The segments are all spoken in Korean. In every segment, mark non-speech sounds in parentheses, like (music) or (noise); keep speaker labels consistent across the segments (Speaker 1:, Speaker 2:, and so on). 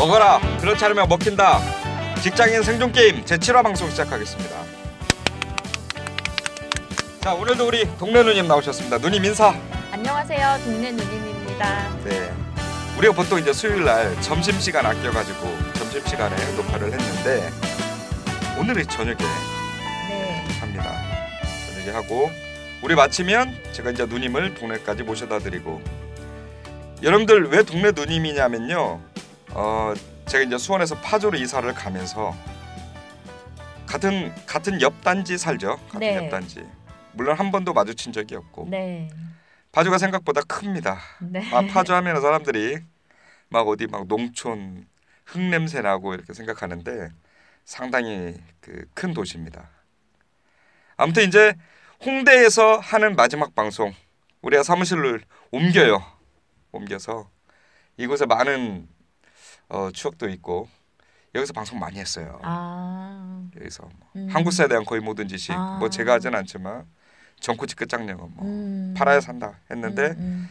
Speaker 1: 먹어라. 그렇지 않으면 먹힌다. 직장인 생존 게임 제 7화 방송 시작하겠습니다. 자 오늘도 우리 동네 누님 나오셨습니다. 누님 인사.
Speaker 2: 안녕하세요. 동네 누님입니다.
Speaker 1: 네. 우리가 보통 이제 수요일 날 점심 시간 아껴가지고 점심 시간에 녹화를 했는데 오늘이 저녁에
Speaker 2: 네.
Speaker 1: 합니다. 저녁에 하고 우리 마치면 제가 이제 누님을 동네까지 모셔다 드리고 여러분들 왜 동네 누님이냐면요. 어 제가 이제 수원에서 파주로 이사를 가면서 같은 같은 옆 단지 살죠. 같은
Speaker 2: 네.
Speaker 1: 옆 단지. 물론 한 번도 마주친 적이 없고
Speaker 2: 네.
Speaker 1: 파주가 생각보다 큽니다.
Speaker 2: 네.
Speaker 1: 아 파주 하면 사람들이 막 어디 막 농촌 흙 냄새 나고 이렇게 생각하는데 상당히 그 큰 도시입니다. 아무튼 이제 홍대에서 하는 마지막 방송 우리가 사무실을 옮겨요. 옮겨서 이곳에 많은 어, 추억도 있고 여기서 방송 많이 했어요.
Speaker 2: 아.
Speaker 1: 여기서 뭐
Speaker 2: 음.
Speaker 1: 한국사에 대한 거의 모든 지식
Speaker 2: 아.
Speaker 1: 뭐 제가 하진 않지만 정코치 끝장내고 뭐
Speaker 2: 음.
Speaker 1: 팔아야 산다 했는데
Speaker 2: 음, 음.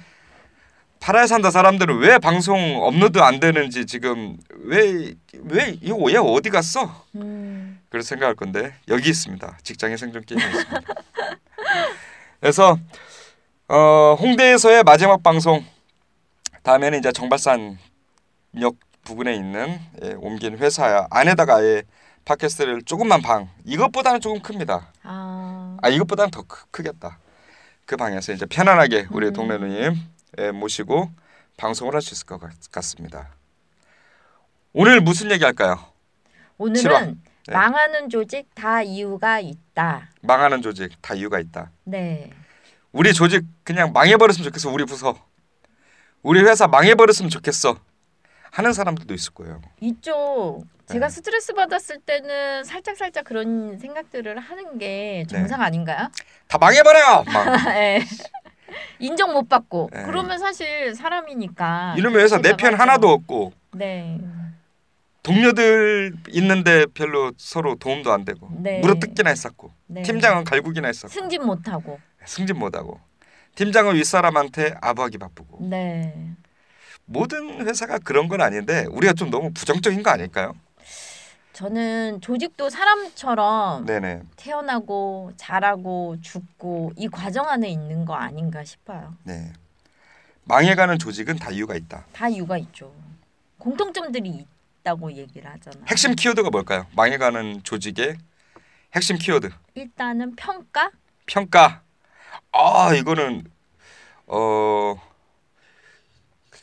Speaker 1: 팔아야 산다 사람들은 왜 방송 업로드 안 되는지 지금 왜 왜 이거 얘 어디 갔어?
Speaker 2: 음.
Speaker 1: 그런 생각할 건데 여기 있습니다. 직장인 생존 게임이 있습니다. (laughs) 그래서 어, 홍대에서의 마지막 방송 다음에는 이제 정발산역 부근에 있는 예, 옮긴 회사 안에다가 아예 팟캐스트를 조금만 방 이것보다는 조금 큽니다.
Speaker 2: 아.
Speaker 1: 아 이것보다는 더 크, 크겠다. 그 방에서 이제 편안하게 우리
Speaker 2: 음.
Speaker 1: 동네 누님 예, 모시고 방송을 할 수 있을 것 같, 같습니다. 오늘 무슨 얘기 할까요?
Speaker 2: 오늘은.
Speaker 1: 네.
Speaker 2: 망하는 조직 다 이유가 있다.
Speaker 1: 망하는 조직 다 이유가 있다.
Speaker 2: 네.
Speaker 1: 우리 조직 그냥 망해버렸으면 좋겠어. 우리 부서, 우리 회사 망해버렸으면 좋겠어. 하는 사람들도 있을 거예요.
Speaker 2: 이쪽 제가
Speaker 1: 네.
Speaker 2: 스트레스 받았을 때는 살짝 살짝 그런 생각들을 하는 게
Speaker 1: 네.
Speaker 2: 정상 아닌가요?
Speaker 1: 다 망해버려. 막 (laughs)
Speaker 2: 네. 인정 못 받고
Speaker 1: 네.
Speaker 2: 그러면 사실 사람이니까
Speaker 1: 이놈의 회사 내 편. 하나도 없고
Speaker 2: 네.
Speaker 1: 동료들 있는데 별로 서로 도움도 안 되고
Speaker 2: 네.
Speaker 1: 물어뜯기나 했었고
Speaker 2: 네.
Speaker 1: 팀장은 갈구기나 했었고
Speaker 2: 승진 못 하고.
Speaker 1: 승진 못하고 팀장은 윗사람한테 아부하기 바쁘고
Speaker 2: 네.
Speaker 1: 모든 회사가 그런 건 아닌데 우리가 좀 너무 부정적인 거 아닐까요?
Speaker 2: 저는 조직도 사람처럼
Speaker 1: 네네
Speaker 2: 태어나고 자라고 죽고 이 과정 안에 있는 거 아닌가 싶어요.
Speaker 1: 네 망해가는 조직은 다 이유가 있다.
Speaker 2: 다 이유가 있죠. 공통점들이 있다고 얘기를 하잖아요.
Speaker 1: 핵심 키워드가 뭘까요? 망해가는 조직의 핵심 키워드
Speaker 2: 일단은 평가?
Speaker 1: 평가. 아 이거는 어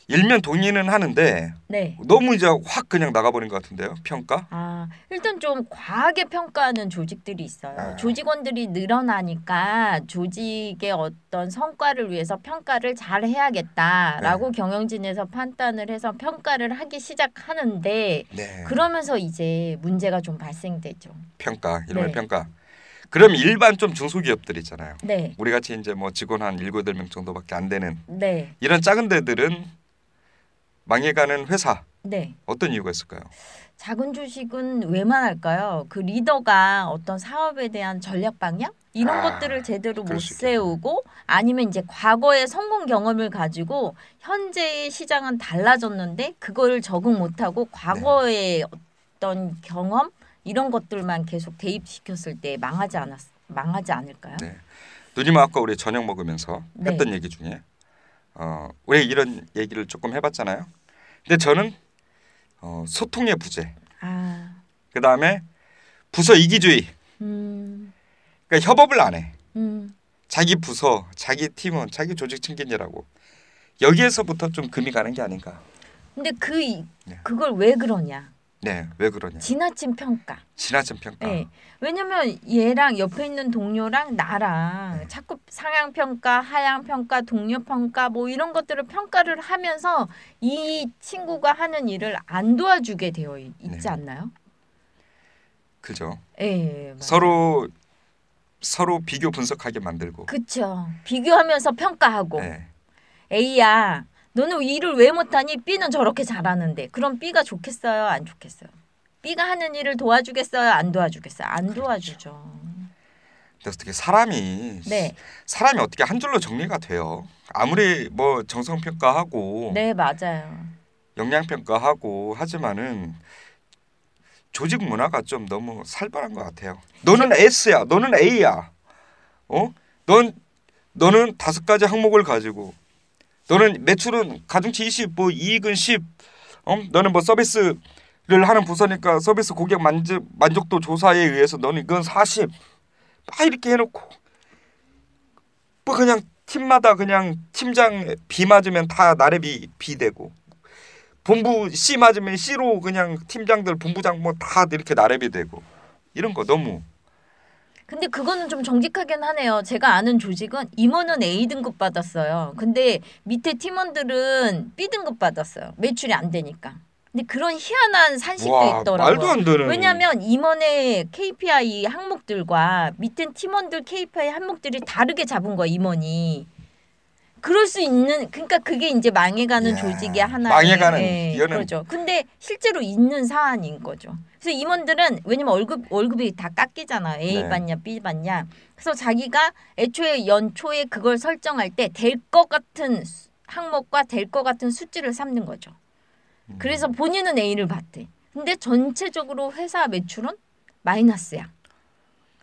Speaker 1: 일면 동의는 하는데
Speaker 2: 네.
Speaker 1: 너무 이제 확 그냥 나가버린 것 같은데요. 평가?
Speaker 2: 아, 일단 좀 과하게 평가하는 조직들이 있어요.
Speaker 1: 아.
Speaker 2: 조직원들이 늘어나니까 조직의 어떤 성과를 위해서 평가를 잘 해야겠다라고
Speaker 1: 네.
Speaker 2: 경영진에서 판단을 해서 평가를 하기 시작하는데
Speaker 1: 네.
Speaker 2: 그러면서 이제 문제가 좀 발생되죠.
Speaker 1: 평가 이름을
Speaker 2: 네.
Speaker 1: 평가. 그럼 일반 좀 중소기업들 있잖아요.
Speaker 2: 네.
Speaker 1: 우리 같이 이제 뭐 직원 한 일곱 여덟 명 정도밖에 안 되는
Speaker 2: 네.
Speaker 1: 이런 작은 데들은 망해가는 회사
Speaker 2: 네.
Speaker 1: 어떤 이유가 있을까요?
Speaker 2: 작은 조직은 왜만 할까요? 그 리더가 어떤 사업에 대한 전략 방향 이런
Speaker 1: 아,
Speaker 2: 것들을 제대로 못. 세우고 아니면 이제 과거의 성공 경험을 가지고 현재의 시장은 달라졌는데 그걸 적응 못하고 과거의 어떤 경험 이런 것들만 계속 대입시켰을 때 망하지 않았 망하지 않을까요?
Speaker 1: 네. 누님 아까 우리 저녁 먹으면서
Speaker 2: 네.
Speaker 1: 했던 얘기 중에 어 우리 이런 얘기를 조금 해봤잖아요. 근데 저는 어, 소통의 부재,
Speaker 2: 아,
Speaker 1: 그 다음에 부서 이기주의,
Speaker 2: 음,
Speaker 1: 그러니까 협업을 안 해.
Speaker 2: 음,
Speaker 1: 자기 부서, 자기 팀원, 자기 조직 챙기느라고 여기에서부터 좀 금이 가는 게 아닌가.
Speaker 2: 근데 그 이-
Speaker 1: 네.
Speaker 2: 그걸 왜 그러냐?
Speaker 1: 네, 왜 그러냐?
Speaker 2: 지나친 평가.
Speaker 1: 지나친 평가.
Speaker 2: 네. 왜냐면 얘랑 옆에 있는 동료랑 나랑
Speaker 1: 네.
Speaker 2: 자꾸 상향 평가, 하향 평가, 동료 평가 뭐 이런 것들을 평가를 하면서 이 친구가 하는 일을 안 도와주게 되어 있- 있지
Speaker 1: 네.
Speaker 2: 않나요?
Speaker 1: 그죠?
Speaker 2: 예. 맞아요.
Speaker 1: 서로 서로 비교 분석하게 만들고.
Speaker 2: 그쵸. 비교하면서 평가하고
Speaker 1: 네.
Speaker 2: A야 너는 일을 왜 못하니? B는 저렇게 잘하는데 그럼 B가 좋겠어요? 안 좋겠어요? B가 하는 일을 도와주겠어요? 안 도와주겠어요? 안
Speaker 1: 그렇죠.
Speaker 2: 도와주죠.
Speaker 1: 근데 어떻게 사람이
Speaker 2: 네,
Speaker 1: 사람이 어떻게 한 줄로 정리가 돼요? 아무리 뭐 정성 평가하고
Speaker 2: 네 맞아요.
Speaker 1: 영양 평가하고 하지만은 조직 문화가 좀 너무 살벌한 것 같아요. 너는 S야, 너는 A야. 어? 넌 너는 다섯 가지 항목을 가지고 너는 매출은 가중치 20, 뭐 이익은 10. 어? 너는 뭐 서비스를 하는 부서니까 서비스 고객 만족 만족도 조사에 의해서 너는 이건 40. 막 이렇게 해놓고 뭐 그냥 팀마다 그냥 팀장 B 맞으면 다 나래비 B 되고 본부 C 맞으면 C로 그냥 팀장들 본부장 뭐 다 이렇게 나래비 되고 이런 거 너무
Speaker 2: 근데 그거는 좀 정직하긴 하네요. 제가 아는 조직은 임원은 A 등급 받았어요. 근데 밑에 팀원들은 B 등급 받았어요. 매출이 안 되니까. 근데 그런 희한한 산식도
Speaker 1: 와
Speaker 2: 있더라고요.
Speaker 1: 말도 안 되는
Speaker 2: 왜냐하면 임원의 KPI 항목들과 밑에 팀원들 KPI 항목들이 다르게 잡은 거야 임원이. 그럴 수 있는 그러니까 그게 이제 망해가는
Speaker 1: 야,
Speaker 2: 조직의 하나
Speaker 1: 망해가는 이거는-
Speaker 2: 그렇죠. 근데 실제로 있는 사안인 거죠. 그래서 임원들은 왜냐면 월급 월급이 다 깎이잖아. A
Speaker 1: 네.
Speaker 2: 받냐 B 받냐. 그래서 자기가 애초에 연초에 그걸 설정할 때 될 것 같은 수- 항목과 될 것 같은 수치를 삼는 거죠.
Speaker 1: 음.
Speaker 2: 그래서 본인은 A를 받대. 근데 전체적으로 회사 매출은 마이너스야.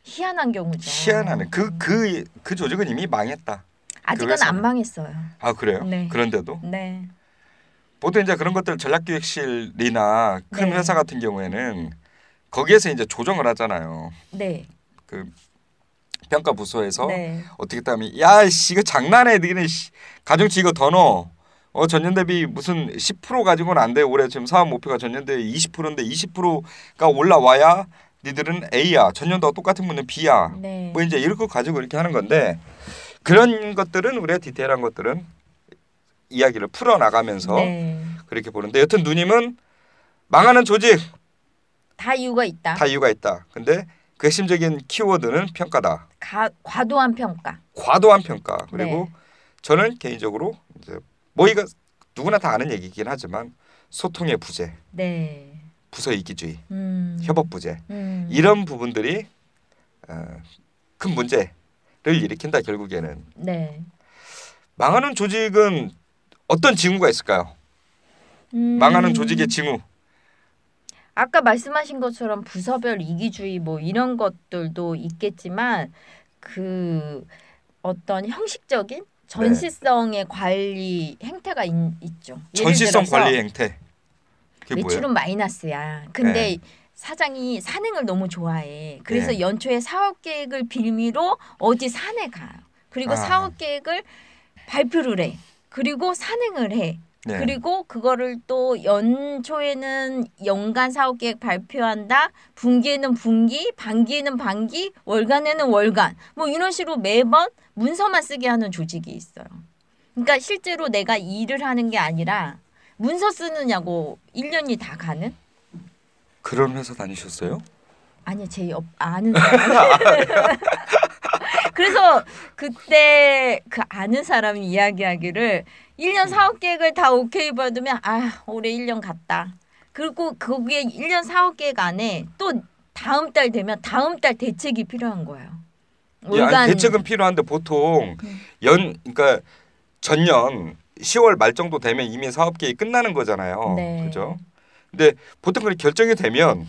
Speaker 2: 희한한 경우죠.
Speaker 1: 희한하네. 그그그 조직은 이미 망했다.
Speaker 2: 아직은. 안 망했어요.
Speaker 1: 아 그래요?
Speaker 2: 네.
Speaker 1: 그런데도
Speaker 2: 네.
Speaker 1: 보통 이제 그런 것들 전략기획실이나 큰
Speaker 2: 네.
Speaker 1: 회사 같은 경우에는 거기에서 이제 조정을 하잖아요.
Speaker 2: 네.
Speaker 1: 그 평가 부서에서
Speaker 2: 네.
Speaker 1: 어떻게 따면 야씨 이거 장난해 너희는 씨, 가중치 이거 더 넣어. 어 전년 대비 무슨 10% 가지고는 안 돼. 올해 지금 사업 목표가 전년 대비 20%인데 20%가 올라와야 니들은 A야. 전년도와 똑같은 분은 B야.
Speaker 2: 네.
Speaker 1: 뭐 이제 거 가지고 이렇게 하는 건데 그런 것들은 우리가 디테일한 것들은 이야기를 풀어 나가면서
Speaker 2: 네.
Speaker 1: 그렇게 보는데 여튼 누님은 망하는 조직
Speaker 2: 다 이유가 있다.
Speaker 1: 다 이유가 있다. 근데 그 핵심적인 키워드는 평가다.
Speaker 2: 가, 과도한 평가.
Speaker 1: 과도한 평가. 그리고
Speaker 2: 네.
Speaker 1: 저는 개인적으로 이제 뭐 이거 누구나 다 아는 얘기긴 하지만 소통의 부재,
Speaker 2: 네.
Speaker 1: 부서 이기주의,
Speaker 2: 음.
Speaker 1: 협업 부재
Speaker 2: 음.
Speaker 1: 이런 부분들이 어, 큰 문제를 일으킨다 결국에는
Speaker 2: 네.
Speaker 1: 망하는 조직은 어떤 징후가 있을까요?
Speaker 2: 음.
Speaker 1: 망하는 조직의 징후.
Speaker 2: 아까 말씀하신 것처럼 부서별 이기주의 뭐 이런 것들도 있겠지만 그 어떤 형식적인 전시성의 관리 행태가 있. 예를
Speaker 1: 전시성 관리 행태.
Speaker 2: 매출은? 마이너스야. 근데
Speaker 1: 네.
Speaker 2: 사장이 산행을 너무 좋아해. 그래서
Speaker 1: 네.
Speaker 2: 연초에 사업 계획을 빌미로 어디 산에 가요. 그리고
Speaker 1: 아.
Speaker 2: 사업 계획을 발표를 해. 그리고 산행을 해.
Speaker 1: 네.
Speaker 2: 그리고 그거를 또 연초에는 연간 사업 계획 발표한다. 분기에는 분기, 반기에는 반기, 월간에는 월간. 뭐 이런 식으로 매번 문서만 쓰게 하는 조직이 있어요. 그러니까 실제로 내가 일을 하는 게 아니라 문서 쓰느냐고 1년이 다 가는?
Speaker 1: 그런 회사 다니셨어요?
Speaker 2: 아니 제옆 아는 사람. (laughs) 그래서 그때 그 아는 사람이 이야기하기를 1년 사업 계획을 다 오케이 받으면 아 올해 1년 갔다. 그리고 거기에 1년 사업 계획 안에 또 다음 달 되면 다음 달 대책이 필요한 거예요.
Speaker 1: 예, 아니, 대책은 필요한데 보통
Speaker 2: 음.
Speaker 1: 연 그러니까 전년 10월 말 정도 되면 이미 사업 계획이 끝나는 거잖아요.
Speaker 2: 네.
Speaker 1: 그죠? 근데 보통 그렇게 결정이 되면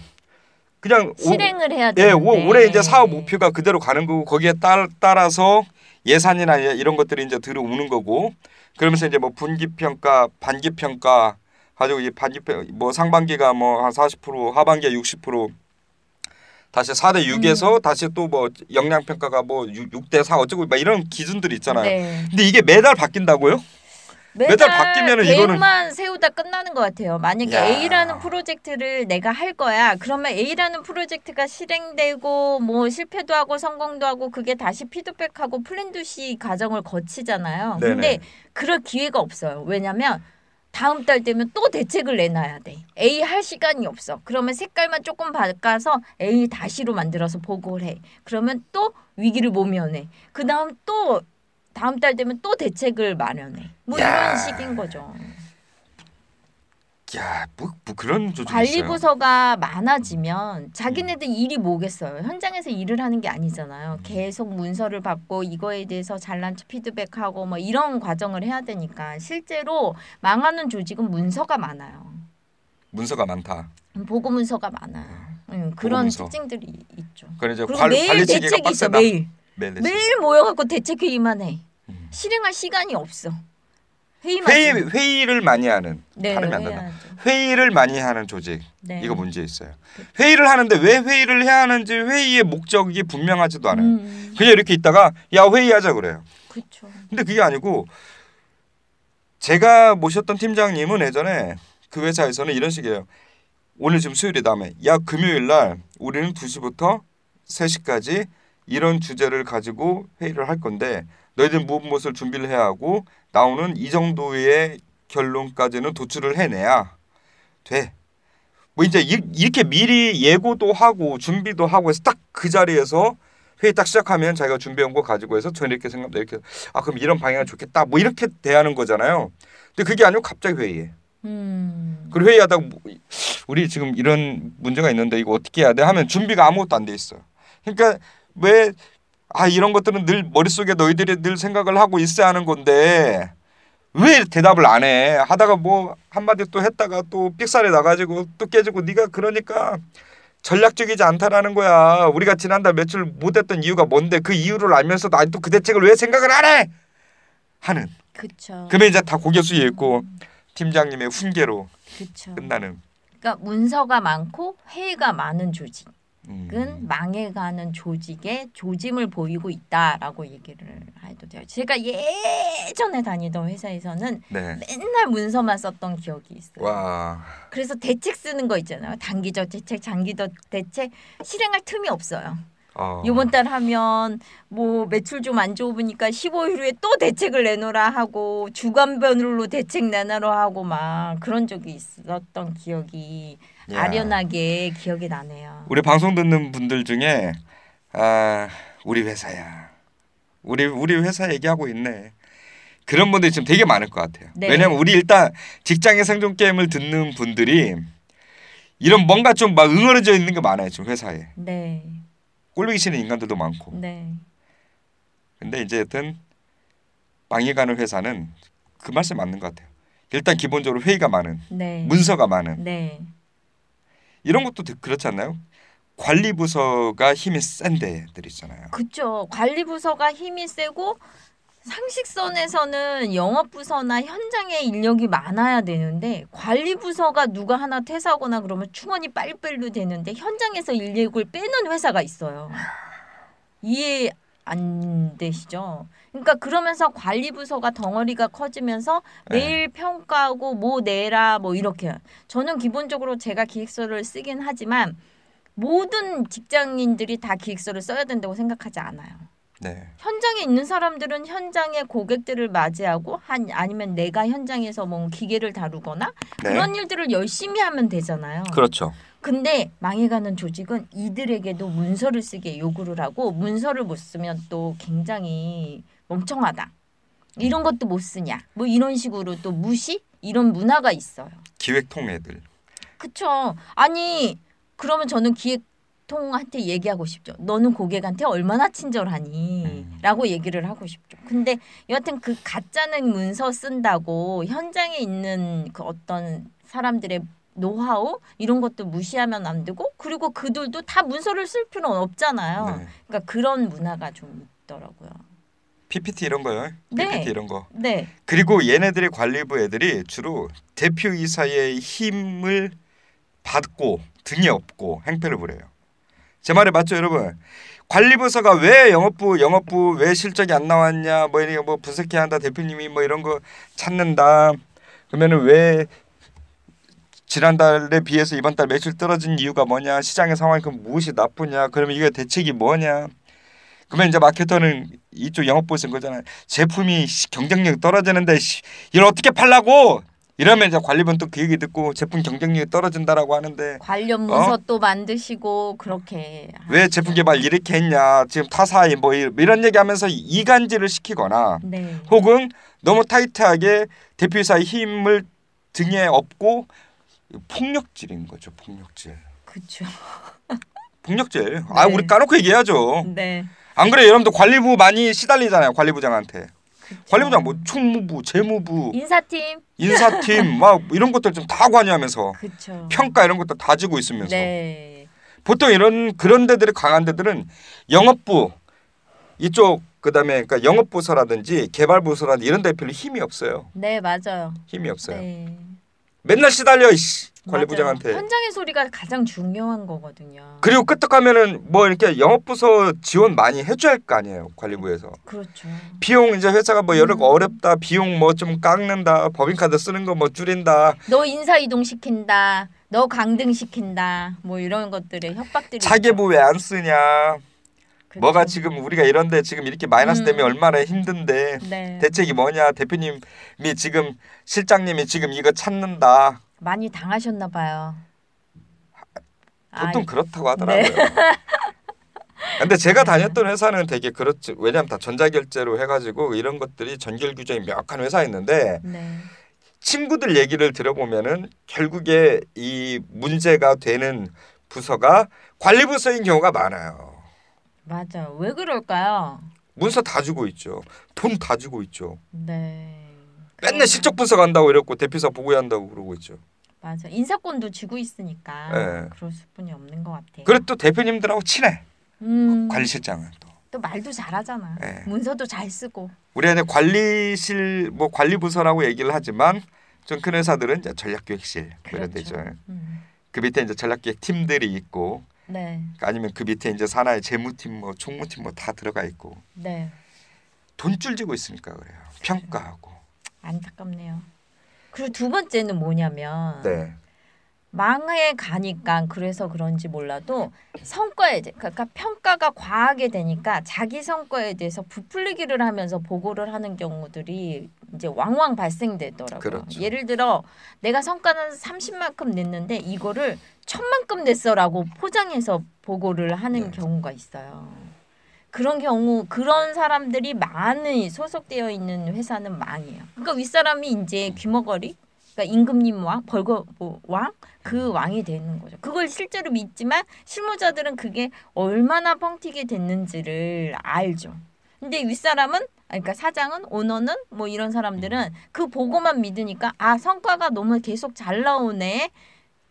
Speaker 1: 그냥 오-
Speaker 2: 실행을 해야
Speaker 1: 예,
Speaker 2: 되는데.
Speaker 1: 오- 올해 이제 사업 목표가 그대로 가는 거고 거기에 따, 따라서 예산이나 예- 이런 것들이 이제 들어오는 거고 그러면서 이제 뭐 분기 평가, 반기 평가 가지고 이 반기 평- 뭐 상반기가 뭐 한 40% 하반기에 60% 다시 4대 6에서 다시 또 뭐 역량 평가가 뭐 6, 대 4 어쩌고 막 이런 기준들이 있잖아요.
Speaker 2: 네.
Speaker 1: 근데 이게 매달 바뀐다고요? 매달 바뀌면은 이거는-
Speaker 2: 세우다 끝나는 것 같아요. 만약에
Speaker 1: 야.
Speaker 2: A라는 프로젝트를 내가 할 거야. 그러면 A라는 프로젝트가 실행되고 뭐 실패도 하고 성공도 하고 그게 다시 피드백하고 플랜두시 과정을 거치잖아요.
Speaker 1: 네네.
Speaker 2: 근데 그럴 기회가 없어요. 왜냐면 다음 달 되면 또 대책을 내놔야 돼. A 할 시간이 없어. 그러면 색깔만 조금 바꿔서 A 다시로 만들어서 보고를 해. 그러면 또 위기를 모면해. 그 다음 또 다음 달 되면 또 대책을 마련해. 뭐
Speaker 1: 야.
Speaker 2: 이런 식인 거죠.
Speaker 1: 야, 뭐, 뭐 그런 조직이
Speaker 2: 관리. 부서가 많아지면 자기네들 일이 뭐겠어요. 현장에서 일을 하는 게 아니잖아요. 계속 문서를 받고 이거에 대해서 잘난 척 피드백하고 뭐 이런 과정을 해야 되니까 실제로 망하는 조직은 문서가 많아요.
Speaker 1: 문서가 많다.
Speaker 2: 보고 문서가 많아요. 음, 그런
Speaker 1: 문서.
Speaker 2: 특징들이 있죠. 그리고
Speaker 1: 관,
Speaker 2: 매일 대책이 있어. 매일
Speaker 1: 매일.
Speaker 2: 매일 모여갖고 대책 회의만 해.
Speaker 1: 음.
Speaker 2: 실행할 시간이 없어. 회의만
Speaker 1: 회의
Speaker 2: 해.
Speaker 1: 회의를 많이 하는
Speaker 2: 네,
Speaker 1: 발음이 안. 회의를 많이 하는 조직
Speaker 2: 네.
Speaker 1: 이거 문제 있어요. 회의를 하는데 왜 회의를 해야 하는지 회의의 목적이 분명하지도 않아요.
Speaker 2: 음,
Speaker 1: 그냥 이렇게 있다가 야 회의하자 그래요.
Speaker 2: 그렇죠.
Speaker 1: 근데 그게 아니고 제가 모셨던 팀장님은 예전에 그 회사에서는 이런 식이에요. 오늘 지금 수요일이 다음에 야 금요일 날 우리는 2시부터 3시까지 이런 주제를 가지고 회의를 할 건데 너희들 무엇 무엇을 준비를 해야 하고 나오는 이 정도의 결론까지는 도출을 해내야 돼. 뭐 이제 이- 이렇게 미리 예고도 하고 준비도 하고 해서 딱 그 자리에서 회의 딱 시작하면 자기가 준비한 거 가지고 해서 저는 이렇게 생각합니다. 이렇게 아 그럼 이런 방향이 좋겠다. 뭐 이렇게 대하는 거잖아요. 근데 그게 아니고 갑자기 회의해.
Speaker 2: 음.
Speaker 1: 그리고 회의하다가 뭐, 우리 지금 이런 문제가 있는데 이거 어떻게 해야 돼 하면 준비가 아무것도 안 돼 있어. 그러니까 왜 아 이런 것들은 늘 머릿속에 너희들이 늘 생각을 하고 있어야 하는 건데 왜 대답을 안 해? 하다가 뭐 한마디 또 했다가 또 삑살이 나가지고 또 깨지고 네가 그러니까 전략적이지 않다라는 거야. 우리가 지난달 며칠 못했던 이유가 뭔데 그 이유를 알면서도 아직도 그 대책을 왜 생각을 안 해? 하는.
Speaker 2: 그렇죠.
Speaker 1: 그러면 이제 다 고개 숙여 있고 팀장님의 훈계로
Speaker 2: 그렇죠.
Speaker 1: 끝나는.
Speaker 2: 그러니까 문서가 많고 회의가 많은 조직 은
Speaker 1: 음.
Speaker 2: 망해가는 조직의 조짐을 보이고 있다라고 얘기를 해도 돼요. 제가 예전에 다니던 회사에서는
Speaker 1: 네.
Speaker 2: 맨날 문서만 썼던 기억이 있어요.
Speaker 1: 와.
Speaker 2: 그래서 대책 쓰는 거 있잖아요. 단기적 대책, 장기적 대책 실행할 틈이 없어요.
Speaker 1: 어.
Speaker 2: 이번 달 하면 뭐 매출 좀 안 좋으니까 15일 후에 또 대책을 내놓으라 하고 주간별로 대책 내놓으라 하고 막 그런 적이 있었던 기억이
Speaker 1: 야.
Speaker 2: 아련하게 기억이 나네요.
Speaker 1: 우리 방송 듣는 분들 중에 아 우리 회사야. 우리 우리 회사 얘기하고 있네. 그런 분들이 지금 되게 많을 것 같아요.
Speaker 2: 네.
Speaker 1: 왜냐면 우리 일단 직장의 생존 게임을 듣는 분들이 이런 뭔가 좀 막 응어려져 있는 게 많아요 지금 회사에.
Speaker 2: 네,
Speaker 1: 꼴보기 싫은 인간들도 많고.
Speaker 2: 네,
Speaker 1: 근데 이제 여튼 망해가는 회사는 그 말씀 맞는 것 같아요. 일단 기본적으로 회의가 많은,
Speaker 2: 네,
Speaker 1: 문서가 많은
Speaker 2: 네,
Speaker 1: 이런 것도 되- 그렇지 않나요? 관리 부서가 힘이 센 데들 있잖아요.
Speaker 2: 그렇죠. 관리 부서가 힘이 세고 상식선에서는 영업 부서나 현장에 인력이 많아야 되는데 관리 부서가 누가 하나 퇴사하거나 그러면 충원이 빨리빨리 되는데 현장에서 인력을 빼는 회사가 있어요. 이해 안 되시죠? 그러니까 그러면서 관리 부서가 덩어리가 커지면서
Speaker 1: 네.
Speaker 2: 매일 평가하고 뭐 내라 뭐 이렇게 저는 기본적으로 제가 기획서를 쓰긴 하지만 모든 직장인들이 다 기획서를 써야 된다고 생각하지 않아요.
Speaker 1: 네.
Speaker 2: 현장에 있는 사람들은 현장의 고객들을 맞이하고 한 아니면 내가 현장에서 뭐 기계를 다루거나
Speaker 1: 네.
Speaker 2: 그런 일들을 열심히 하면 되잖아요.
Speaker 1: 그렇죠.
Speaker 2: 근데 망해가는 조직은 이들에게도 문서를 쓰게 요구를 하고 문서를 못 쓰면 또 굉장히 멍청하다. 이런 것도 못 쓰냐. 뭐 이런 식으로 또 무시 이런 문화가 있어요.
Speaker 1: 기획통 애들.
Speaker 2: 그쵸. 아니 그러면 저는 기획 통한테 얘기하고 싶죠. 너는 고객한테 얼마나 친절하니?
Speaker 1: 음.
Speaker 2: 라고 얘기를 하고 싶죠. 근데 여하튼 그 가짜는 문서 쓴다고 현장에 있는 그 어떤 사람들의 노하우 이런 것도 무시하면 안 되고 그리고 그들도 다 문서를 쓸 필요는 없잖아요.
Speaker 1: 네.
Speaker 2: 그러니까 그런 문화가 좀 있더라고요.
Speaker 1: PPT 이런 거요.
Speaker 2: 네.
Speaker 1: PPT 이런 거.
Speaker 2: 네.
Speaker 1: 그리고 얘네들이 관리부 애들이 주로 대표이사의 힘을 받고 등에 업고 행패를 부려요. 제 말이 맞죠, 여러분? 관리부서가 왜 영업부 영업부 왜 실적이 안 나왔냐 뭐 이런 뭐 분석해야 한다 대표님이 뭐 이런 거 찾는다. 그러면은 왜 지난달에 비해서 이번 달 매출 떨어진 이유가 뭐냐 시장의 상황이 그럼 무엇이 나쁘냐 그러면 이게 대책이 뭐냐. 그러면 이제 마케터는 이쪽 영업부에 쓴 거잖아요. 제품이 씨, 경쟁력이 떨어지는데 씨, 이걸 어떻게 팔라고 이러면 이제 관리부는 또그 얘기 듣고 제품 경쟁력이 떨어진다라고 하는데
Speaker 2: 관련 문서 또 만드시고 그렇게
Speaker 1: 왜. 제품 개발 이렇게 했냐 지금 타사이 뭐 이- 이런 얘기하면서 이간질을 시키거나
Speaker 2: 네.
Speaker 1: 혹은 너무 타이트하게 대표이사의 힘을 등에 업고 폭력질인 거죠. 폭력질.
Speaker 2: 그렇죠. (laughs)
Speaker 1: 폭력질. 아
Speaker 2: 네.
Speaker 1: 우리 까놓고 얘기해야죠.
Speaker 2: 네.
Speaker 1: 안 그래 여러분들 관리부 많이 시달리잖아요. 관리부장한테.
Speaker 2: 그쵸.
Speaker 1: 관리부장 뭐 총무부, 재무부,
Speaker 2: 인사팀.
Speaker 1: 인사팀 (laughs) 막 이런 것들 좀 다 관여하면서
Speaker 2: 그렇죠.
Speaker 1: 평가 이런 것도 다 지고 있으면서
Speaker 2: 네.
Speaker 1: 보통 이런 그런 데들이 강한 데들은 영업부 이쪽 그다음에 그러니까 영업부서라든지 개발부서라든지 이런 데 별로 힘이 없어요.
Speaker 2: 네, 맞아요.
Speaker 1: 힘이 없어요.
Speaker 2: 네.
Speaker 1: 맨날 시달려 이씨. 관리부장한테.
Speaker 2: 현장의 소리가 가장 중요한 거거든요.
Speaker 1: 그리고 끄떡하면은 뭐 이렇게 영업부서 지원 많이 해줘야 할 거 아니에요 관리부에서
Speaker 2: 그렇죠.
Speaker 1: 비용 이제 회사가 뭐 여러
Speaker 2: 음.
Speaker 1: 어렵다 비용 뭐 좀 깎는다 법인카드 쓰는 거 뭐 줄인다
Speaker 2: 너 인사 이동 시킨다. 너 강등 시킨다. 뭐 이런 것들의 협박들이
Speaker 1: 자계부 왜안 쓰냐. 뭐가 지금 우리가 이런데 지금 이렇게 마이너스
Speaker 2: 음.
Speaker 1: 때문에 얼마나 힘든데
Speaker 2: 네.
Speaker 1: 대책이 뭐냐 대표님이 지금 실장님이 지금 이거 찾는다
Speaker 2: 많이 당하셨나 봐요.
Speaker 1: 보통
Speaker 2: 아,
Speaker 1: 그렇다고 하더라고요. (laughs) 근데 제가 다녔던 회사는 되게 그렇지 왜냐하면 다 전자결제로 해가지고 이런 것들이 전결 규정이 명확한 회사였는데
Speaker 2: 네.
Speaker 1: 친구들 얘기를 들어보면은 결국에 이 문제가 되는 부서가 관리부서인 경우가 많아요.
Speaker 2: 맞아요. 왜 그럴까요?
Speaker 1: 문서 다 주고 있죠. 돈 다 주고 있죠.
Speaker 2: 네.
Speaker 1: 맨날 실적 분석 한다고 이랬고 대표사 보고한다고 그러고 있죠.
Speaker 2: 맞아. 인사권도 쥐고 있으니까
Speaker 1: 네.
Speaker 2: 그럴 수뿐이 없는 것 같아요.
Speaker 1: 그리고 또 대표님들하고 친해
Speaker 2: 음,
Speaker 1: 관리실장은 또.
Speaker 2: 또 말도 잘하잖아.
Speaker 1: 네.
Speaker 2: 문서도 잘 쓰고.
Speaker 1: 우리 안에 관리실 뭐 관리부서라고 얘기를 하지만 좀 큰 회사들은 이제 전략기획실 뭐 이런 데죠.
Speaker 2: 음.
Speaker 1: 그 밑에 이제 전략기획 팀들이 있고
Speaker 2: 네.
Speaker 1: 아니면 그 밑에 이제 산하의 재무팀 뭐 총무팀 뭐 다 들어가 있고
Speaker 2: 네.
Speaker 1: 돈줄 지고 있으니까 그래요. 평가하고.
Speaker 2: 안타깝네요. 그리고 두 번째는 뭐냐면
Speaker 1: 네.
Speaker 2: 망해 가니까 그래서 그런지 몰라도 성과에 대- 그러니까 평가가 과하게 되니까 자기 성과에 대해서 부풀리기를 하면서 보고를 하는 경우들이 이제 왕왕 발생되더라고요.
Speaker 1: 그렇죠.
Speaker 2: 예를 들어 내가 성과는 30만큼 냈는데 이거를 천만큼 냈어라고 포장해서 보고를 하는
Speaker 1: 네.
Speaker 2: 경우가 있어요. 그런 경우 그런 사람들이 많이 소속되어 있는 회사는 망해요. 그러니까 윗사람이 이제 귀머거리 그러니까 임금님 왕, 벌거 뭐 왕, 그 왕이 되는 거죠. 그걸 실제로 믿지만 실무자들은 그게 얼마나 뻥튀기 됐는지를 알죠. 근데 윗사람은 아니, 그러니까 사장은 오너는 뭐 이런 사람들은 그 보고만 믿으니까 아 성과가 너무 계속 잘 나오네.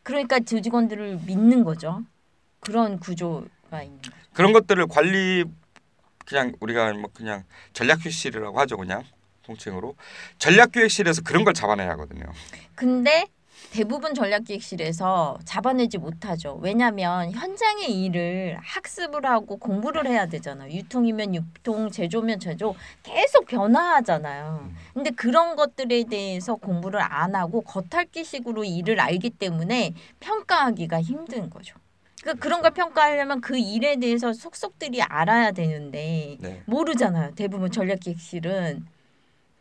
Speaker 2: 그러니까 조직원들을 믿는 거죠. 그런 구조가 있는 거죠.
Speaker 1: 그런 것들을 관리 그냥 우리가 뭐 그냥 전략기획실이라고 하죠 그냥 통칭으로 전략기획실에서 그런 걸 잡아내야 하거든요.
Speaker 2: 근데 대부분 전략기획실에서 잡아내지 못하죠. 왜냐하면 현장의 일을 학습을 하고 공부를 해야 되잖아요. 유통이면 유통, 제조면 제조 계속 변화하잖아요. 근데 그런 것들에 대해서 공부를 안 하고 겉핥기식으로 일을 알기 때문에 평가하기가 힘든 거죠. 그러니까 그런 걸 평가하려면 그 일에 대해서 속속들이 알아야 되는데
Speaker 1: 네.
Speaker 2: 모르잖아요. 대부분 전략기획실은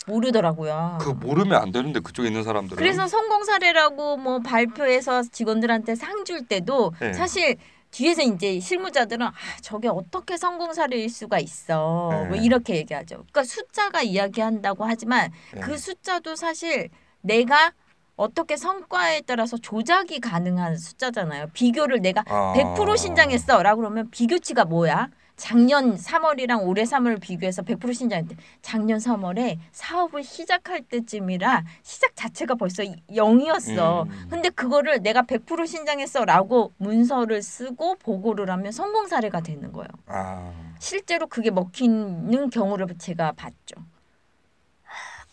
Speaker 2: 모르더라고요.
Speaker 1: 그 모르면 안 되는데 그쪽에 있는 사람들은
Speaker 2: 그래서 성공 사례라고 뭐 발표해서 직원들한테 상 줄 때도
Speaker 1: 네.
Speaker 2: 사실 뒤에서 이제 실무자들은 아, 저게 어떻게 성공 사례일 수가 있어.
Speaker 1: 네.
Speaker 2: 뭐 이렇게 얘기하죠. 그러니까 숫자가 이야기한다고 하지만
Speaker 1: 네.
Speaker 2: 그 숫자도 사실 내가 어떻게 성과에 따라서 조작이 가능한 숫자잖아요. 비교를 내가
Speaker 1: 아.
Speaker 2: 100% 신장했어라고 그러면 비교치가 뭐야? 작년 3월이랑 올해 3월 비교해서 100% 신장했대. 작년 3월에 사업을 시작할 때쯤이라 시작 자체가 벌써 0이었어.
Speaker 1: 음.
Speaker 2: 근데 그거를 내가 100% 신장했어라고 문서를 쓰고 보고를 하면 성공 사례가 되는 거예요.
Speaker 1: 아
Speaker 2: 실제로 그게 먹히는 경우를 제가 봤죠.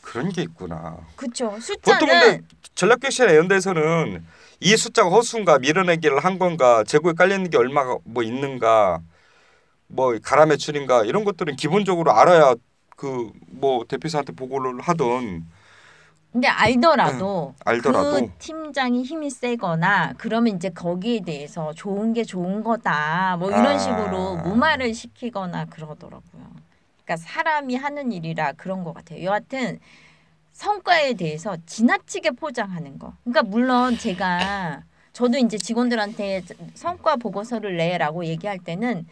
Speaker 1: 그런 게 있구나.
Speaker 2: 그렇죠.
Speaker 1: 보통
Speaker 2: 숫자는
Speaker 1: 근데 전략기획실이나 이런 데서는 이 숫자가 허수인가 밀어내기를 한 건가 재고에 깔려 있는 게 얼마가 뭐 있는가 뭐 가라 매출인가 이런 것들은 기본적으로 알아야 그 뭐 대표사한테 보고를 하던
Speaker 2: 근데 알더라도
Speaker 1: 알더라도
Speaker 2: 그 팀장이 힘이 세거나 그러면 이제 거기에 대해서 좋은 게 좋은 거다 뭐 이런
Speaker 1: 아.
Speaker 2: 식으로 무마를 시키거나 그러더라고요. 그러니까 사람이 하는 일이라 그런 것 같아요. 여하튼 성과에 대해서 지나치게 포장하는 거. 그러니까 물론 제가 저도 이제 직원들한테 성과 보고서를 내라고 얘기할 때는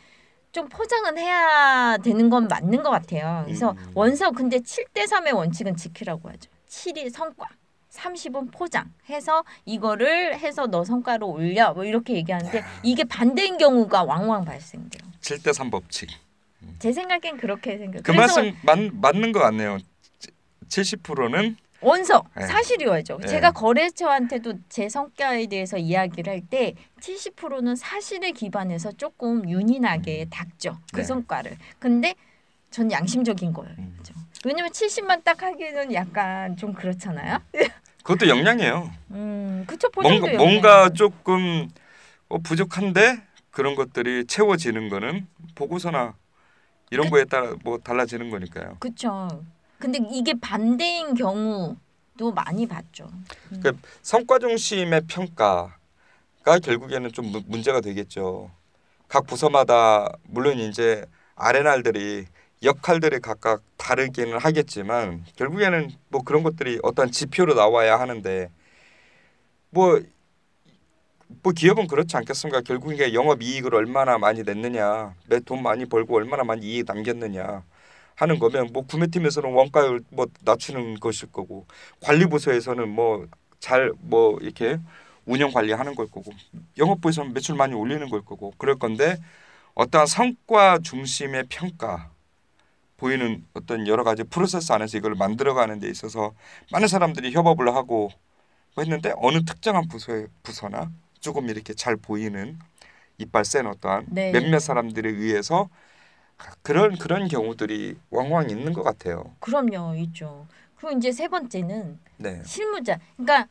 Speaker 2: 좀 포장은 해야 되는 건 맞는 것 같아요. 그래서
Speaker 1: 음.
Speaker 2: 원서 근데 7대 3의 원칙은 지키라고 하죠. 7이 성과. 30은 포장해서 이거를 해서 너 성과를 올려 뭐 이렇게 얘기하는데 이게 반대인 경우가 왕왕 발생돼요.
Speaker 1: 7대 3 법칙.
Speaker 2: 제 생각엔 그렇게 생각.
Speaker 1: 그 말씀 맞, 맞는 것 같네요. 70%는
Speaker 2: 원서
Speaker 1: 네.
Speaker 2: 사실이어야죠.
Speaker 1: 네.
Speaker 2: 제가 거래처한테도 제 성과에 대해서 이야기를 할 때 70%는 사실에 기반해서 조금 윤인하게 닦죠. 그
Speaker 1: 네.
Speaker 2: 성과를. 근데 전 양심적인 거예요.
Speaker 1: 음.
Speaker 2: 그죠? 왜냐면 70만 딱 하기는 약간 좀 그렇잖아요. (laughs)
Speaker 1: 그것도 역량이에요.
Speaker 2: 음, 그쵸 포장도
Speaker 1: 뭔가. 뭔가 조금 어, 부족한데 그런 것들이 채워지는 거는 보고서나 이런
Speaker 2: 그-
Speaker 1: 거에 따라 뭐 달라지는 거니까요.
Speaker 2: 그쵸. 근데 이게 반대인 경우도 많이 봤죠. 음.
Speaker 1: 그 성과 중심의 평가가 결국에는 좀 문- 문제가 되겠죠. 각 부서마다 물론 이제 아레날들이 역할들이 각각 다르기는 하겠지만 결국에는 뭐 그런 것들이 어떤 지표로 나와야 하는데 뭐, 뭐 기업은 그렇지 않겠습니까? 결국 이게 영업 이익을 얼마나 많이 냈느냐, 매돈 많이 벌고 얼마나 많이 이익 남겼느냐 하는 거면 뭐 구매팀에서는 원가를 뭐 낮추는 것일 거고 관리부서에서는 뭐잘뭐 이렇게 운영 관리하는 걸 거고 영업부에서는 매출 많이 올리는 걸 거고 그럴 건데 어떠한 성과 중심의 평가 보이는 어떤 여러 가지 프로세스 안에서 이걸 만들어가는 데 있어서 많은 사람들이 협업을 하고 뭐 했는데 어느 특정한 부서의 부서나 조금 이렇게 잘 보이는 이빨 센 어떠한
Speaker 2: 네.
Speaker 1: 몇몇 사람들에 의해서 그런 그런 경우들이 왕왕 있는 것 같아요.
Speaker 2: 그럼요, 있죠. 그리고 이제 세 번째는
Speaker 1: 네,
Speaker 2: 실무자. 그러니까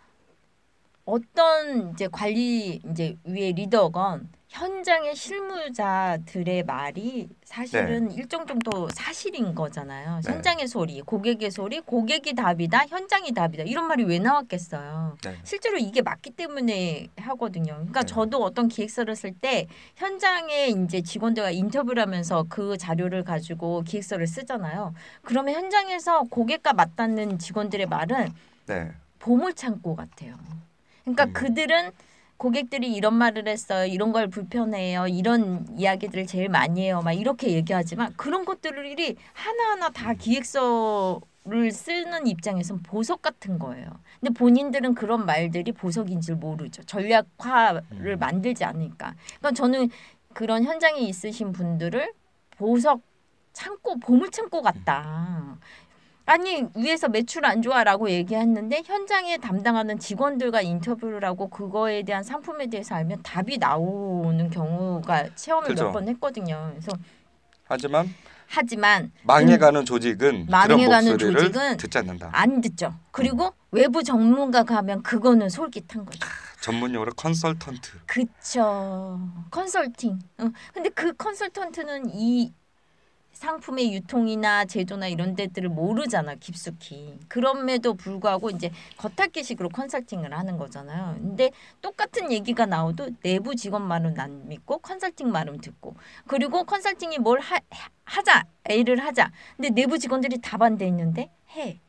Speaker 2: 어떤 이제 관리 이제 위에 리더건 현장의 실무자들의 말이 사실은 일정 정도 사실인 거잖아요.
Speaker 1: 네.
Speaker 2: 현장의 소리, 고객의 소리, 고객이 답이다, 현장이 답이다. 이런 말이 왜 나왔겠어요?
Speaker 1: 네.
Speaker 2: 실제로 이게 맞기 때문에 하거든요. 그러니까
Speaker 1: 네.
Speaker 2: 저도 어떤 기획서를 쓸 때 현장에 이제 직원들과 인터뷰를 하면서 그 자료를 가지고 기획서를 쓰잖아요. 그러면 현장에서 고객과 맞닿는 직원들의 말은
Speaker 1: 네,
Speaker 2: 보물 창고 같아요. 그러니까
Speaker 1: 음.
Speaker 2: 그들은 고객들이 이런 말을 했어요. 이런 걸 불편해요. 이런 이야기들을 제일 많이 해요. 막 이렇게 얘기하지만 그런 것들이 하나하나 다 기획서를 쓰는 입장에선 보석 같은 거예요. 근데 본인들은 그런 말들이 보석인 줄 모르죠. 전략화를
Speaker 1: 음.
Speaker 2: 만들지 않으니까. 그러니까 저는 그런 현장에 있으신 분들을 보석 창고 보물 창고 같다. 아니 위에서 매출 안 좋아라고 얘기했는데 현장에 담당하는 직원들과 인터뷰를 하고 그거에 대한 상품에 대해서 알면 답이 나오는 경우가 체험을. 몇 번 했거든요. 그래서
Speaker 1: 하지만
Speaker 2: 하지만
Speaker 1: 망해가는 조직은
Speaker 2: 망해가는 조직은
Speaker 1: 듣지 않는다.
Speaker 2: 안 듣죠. 그리고 외부 전문가가 하면 그거는 솔깃한 거죠.
Speaker 1: 전문용어로 컨설턴트.
Speaker 2: 그쵸. 컨설팅. 응. 근데 그 컨설턴트는 이 상품의 유통이나 제조나 이런 데들을 모르잖아 깊숙이. 그럼에도 불구하고 이제 겉핥기식으로 컨설팅을 하는 거잖아요. 근데 똑같은 얘기가 나오도 내부 직원 말은 안 믿고 컨설팅 말은 듣고 그리고 컨설팅이 뭘 하, 하자 A를 하자. 근데 내부 직원들이 다 반대했는데 해.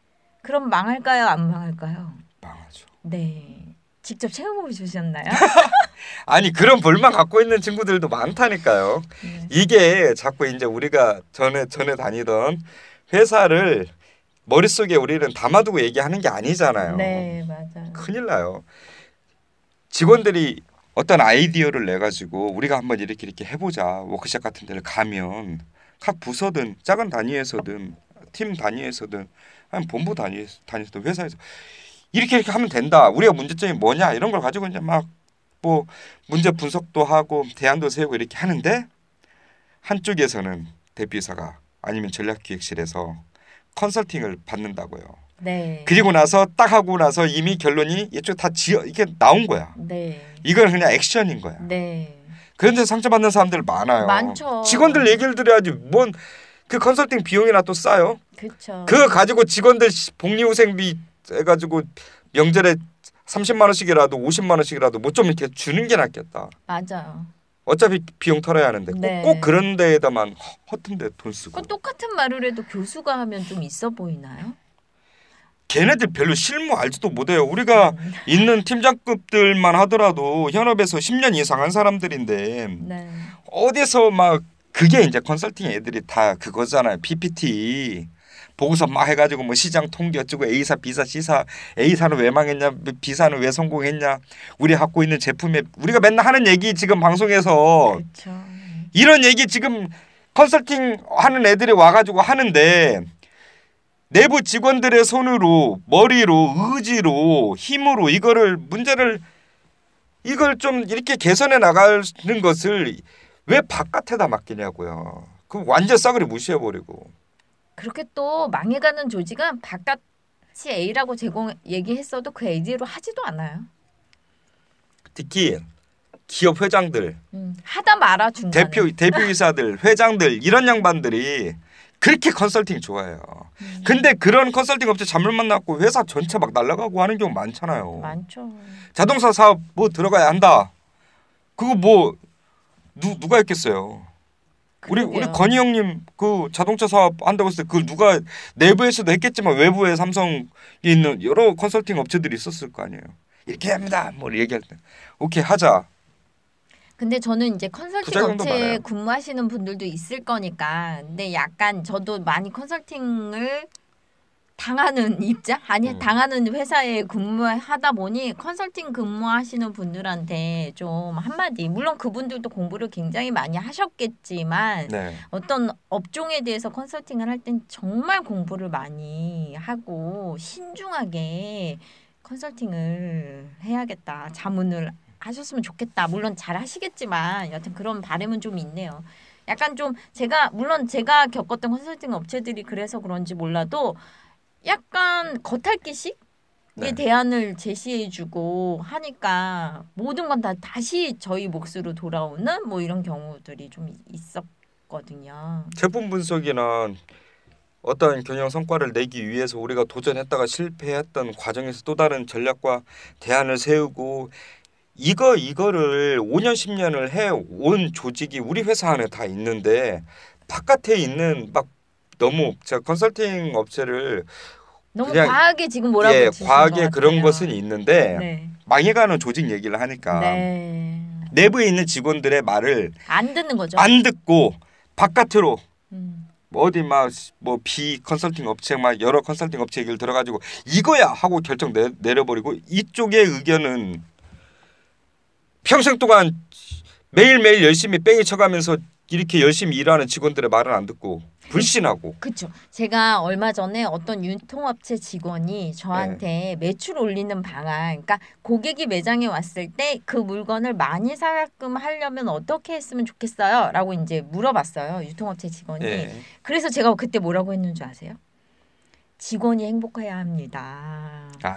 Speaker 2: 그럼 망할까요? 안 망할까요?
Speaker 1: 망하죠.
Speaker 2: 네. 직접 체험해 보셨나요? (laughs)
Speaker 1: 아니 그런 볼만 갖고 있는 친구들도 많다니까요.
Speaker 2: 네.
Speaker 1: 이게 자꾸 이제 우리가 전에 전에 다니던 회사를 머릿속에 우리는 담아두고 얘기하는 게 아니잖아요.
Speaker 2: 네, 맞아요.
Speaker 1: 큰일 나요. 직원들이 어떤 아이디어를 내 가지고 우리가 한번 이렇게 이렇게 해보자 워크숍 같은 데를 가면 각 부서든 작은 단위에서든 팀 단위에서든 아니 본부 단위 단위에서든 회사에서 이렇게 이렇게 하면 된다. 우리가 문제점이 뭐냐 이런 걸 가지고 이제 막 뭐 문제 분석도 하고 대안도 세우고 이렇게 하는데 한쪽에서는 대표이사가 아니면 전략기획실에서 컨설팅을 받는다고요.
Speaker 2: 네.
Speaker 1: 그리고 나서 딱 하고 나서 이미 결론이 이쪽 다 지어 이게 나온 거야.
Speaker 2: 네.
Speaker 1: 이건 그냥 액션인 거야.
Speaker 2: 네.
Speaker 1: 그런데 상처받는 사람들 많아요.
Speaker 2: 많죠.
Speaker 1: 직원들 얘기를 들어야지. 뭔 그 컨설팅 비용이나 또 싸요.
Speaker 2: 그렇죠.
Speaker 1: 그거 가지고 직원들 시- 복리후생비 해가지고 명절에 30만 원씩이라도 50만 원씩이라도 뭐 좀 이렇게 주는 게 낫겠다.
Speaker 2: 맞아요.
Speaker 1: 어차피 비용 털어야 하는데 꼭,
Speaker 2: 네.
Speaker 1: 꼭 그런 데에다만 허- 허튼데 돈 쓰고.
Speaker 2: 그 똑같은 말을 해도 교수가 하면 좀 있어 보이나요?
Speaker 1: 걔네들 별로 실무 알지도 못해요. 우리가
Speaker 2: 음.
Speaker 1: 있는 팀장급들만 하더라도 현업에서 10년 이상 한 사람들인데
Speaker 2: 네.
Speaker 1: 어디서 막 그게 이제 컨설팅 애들이 다 그거잖아요. PPT 보고서 막 해가지고 뭐 시장 통계 어쩌고 A사 B사 C사 A사는 왜 망했냐 B사는 왜 성공했냐 우리 갖고 있는 제품에 우리가 맨날 하는 얘기 지금 방송에서
Speaker 2: 그렇죠.
Speaker 1: 이런 얘기 지금 컨설팅 하는 애들이 와가지고 하는데 내부 직원들의 손으로 머리로 의지로 힘으로 이거를 문제를 이걸 좀 이렇게 개선해 나가는 것을 왜 바깥에다 맡기냐고요. 그 완전 싸그리 무시해버리고.
Speaker 2: 그렇게 또 망해가는 조직은 바깥이 A라고 제공 얘기했어도 그 A로 하지도 않아요.
Speaker 1: 특히 기업 회장들,
Speaker 2: 음, 하다 말아 중간에.
Speaker 1: 대표 대표이사들, 회장들 이런 양반들이 그렇게 컨설팅 좋아해요.
Speaker 2: 음,
Speaker 1: 근데 그런 컨설팅 업체 잘못 만났고 회사 전체 막 날라가고 하는 경우 많잖아요.
Speaker 2: 많죠.
Speaker 1: 자동차 사업 뭐 들어가야 한다. 그거 뭐 누, 누가 했겠어요. 우리 우리. 건희 형님 그 자동차 사업 한다고 했을 때그 누가 내부에서도 했겠지만 외부에 삼성에 있는 여러 컨설팅 업체들이 있었을 거 아니에요. 이렇게 합니다. 뭐 얘기할 때 오케이 하자.
Speaker 2: 근데 저는 이제 컨설팅 업체에
Speaker 1: 많아요.
Speaker 2: 근무하시는 분들도 있을 거니까 근데 약간 저도 많이 컨설팅을 당하는 입장 아니
Speaker 1: 음.
Speaker 2: 당하는 회사에 근무하다 보니 컨설팅 근무하시는 분들한테 좀 한마디 물론 그분들도 공부를 굉장히 많이 하셨겠지만
Speaker 1: 네.
Speaker 2: 어떤 업종에 대해서 컨설팅을 할 땐 정말 공부를 많이 하고 신중하게 컨설팅을 해야겠다. 자문을 하셨으면 좋겠다. 물론 잘 하시겠지만 여튼 그런 바람은 좀 있네요. 약간 좀 제가 물론 제가 겪었던 컨설팅 업체들이 그래서 그런지 몰라도 약간 겉핥기식
Speaker 1: 네.
Speaker 2: 의 대안을 제시해주고 하니까 모든 건 다 다시 저희 몫으로 돌아오는 뭐 이런 경우들이 좀 있었거든요.
Speaker 1: 제품 분석이나 어떤 경영 성과를 내기 위해서 우리가 도전했다가 실패했던 과정에서 또 다른 전략과 대안을 세우고 이거 이거를 5년 10년을 해 온 조직이 우리 회사 안에 다 있는데 바깥에 있는 막 너무 제가 컨설팅 업체를
Speaker 2: 너무
Speaker 1: 그냥,
Speaker 2: 과하게 지금 뭐라고
Speaker 1: 예, 과하게
Speaker 2: 것
Speaker 1: 그런. 것은 있는데
Speaker 2: 네.
Speaker 1: 망해가는 조직 얘기를 하니까
Speaker 2: 네.
Speaker 1: 내부에 있는 직원들의 말을
Speaker 2: 안 듣는 거죠.
Speaker 1: 안 듣고 바깥으로
Speaker 2: 음.
Speaker 1: 뭐 어디 막뭐 비 컨설팅 업체 막 여러 컨설팅 업체 얘기를 들어가지고 이거야 하고 결정 내, 내려버리고 이쪽의 의견은 평생 동안 매일매일 열심히 뺑이 쳐가면서 이렇게 열심히 일하는 직원들의 말은 안 듣고 불신하고
Speaker 2: 그렇죠. 제가 얼마 전에 어떤 유통업체 직원이 저한테
Speaker 1: 네.
Speaker 2: 매출 올리는 방안, 그러니까 고객이 매장에 왔을 때 그 물건을 많이 사게끔 하려면 어떻게 했으면 좋겠어요?라고 이제 물어봤어요. 유통업체 직원이.
Speaker 1: 예.
Speaker 2: 그래서 제가 그때 뭐라고 했는 줄 아세요? 직원이 행복해야 합니다.
Speaker 1: 아,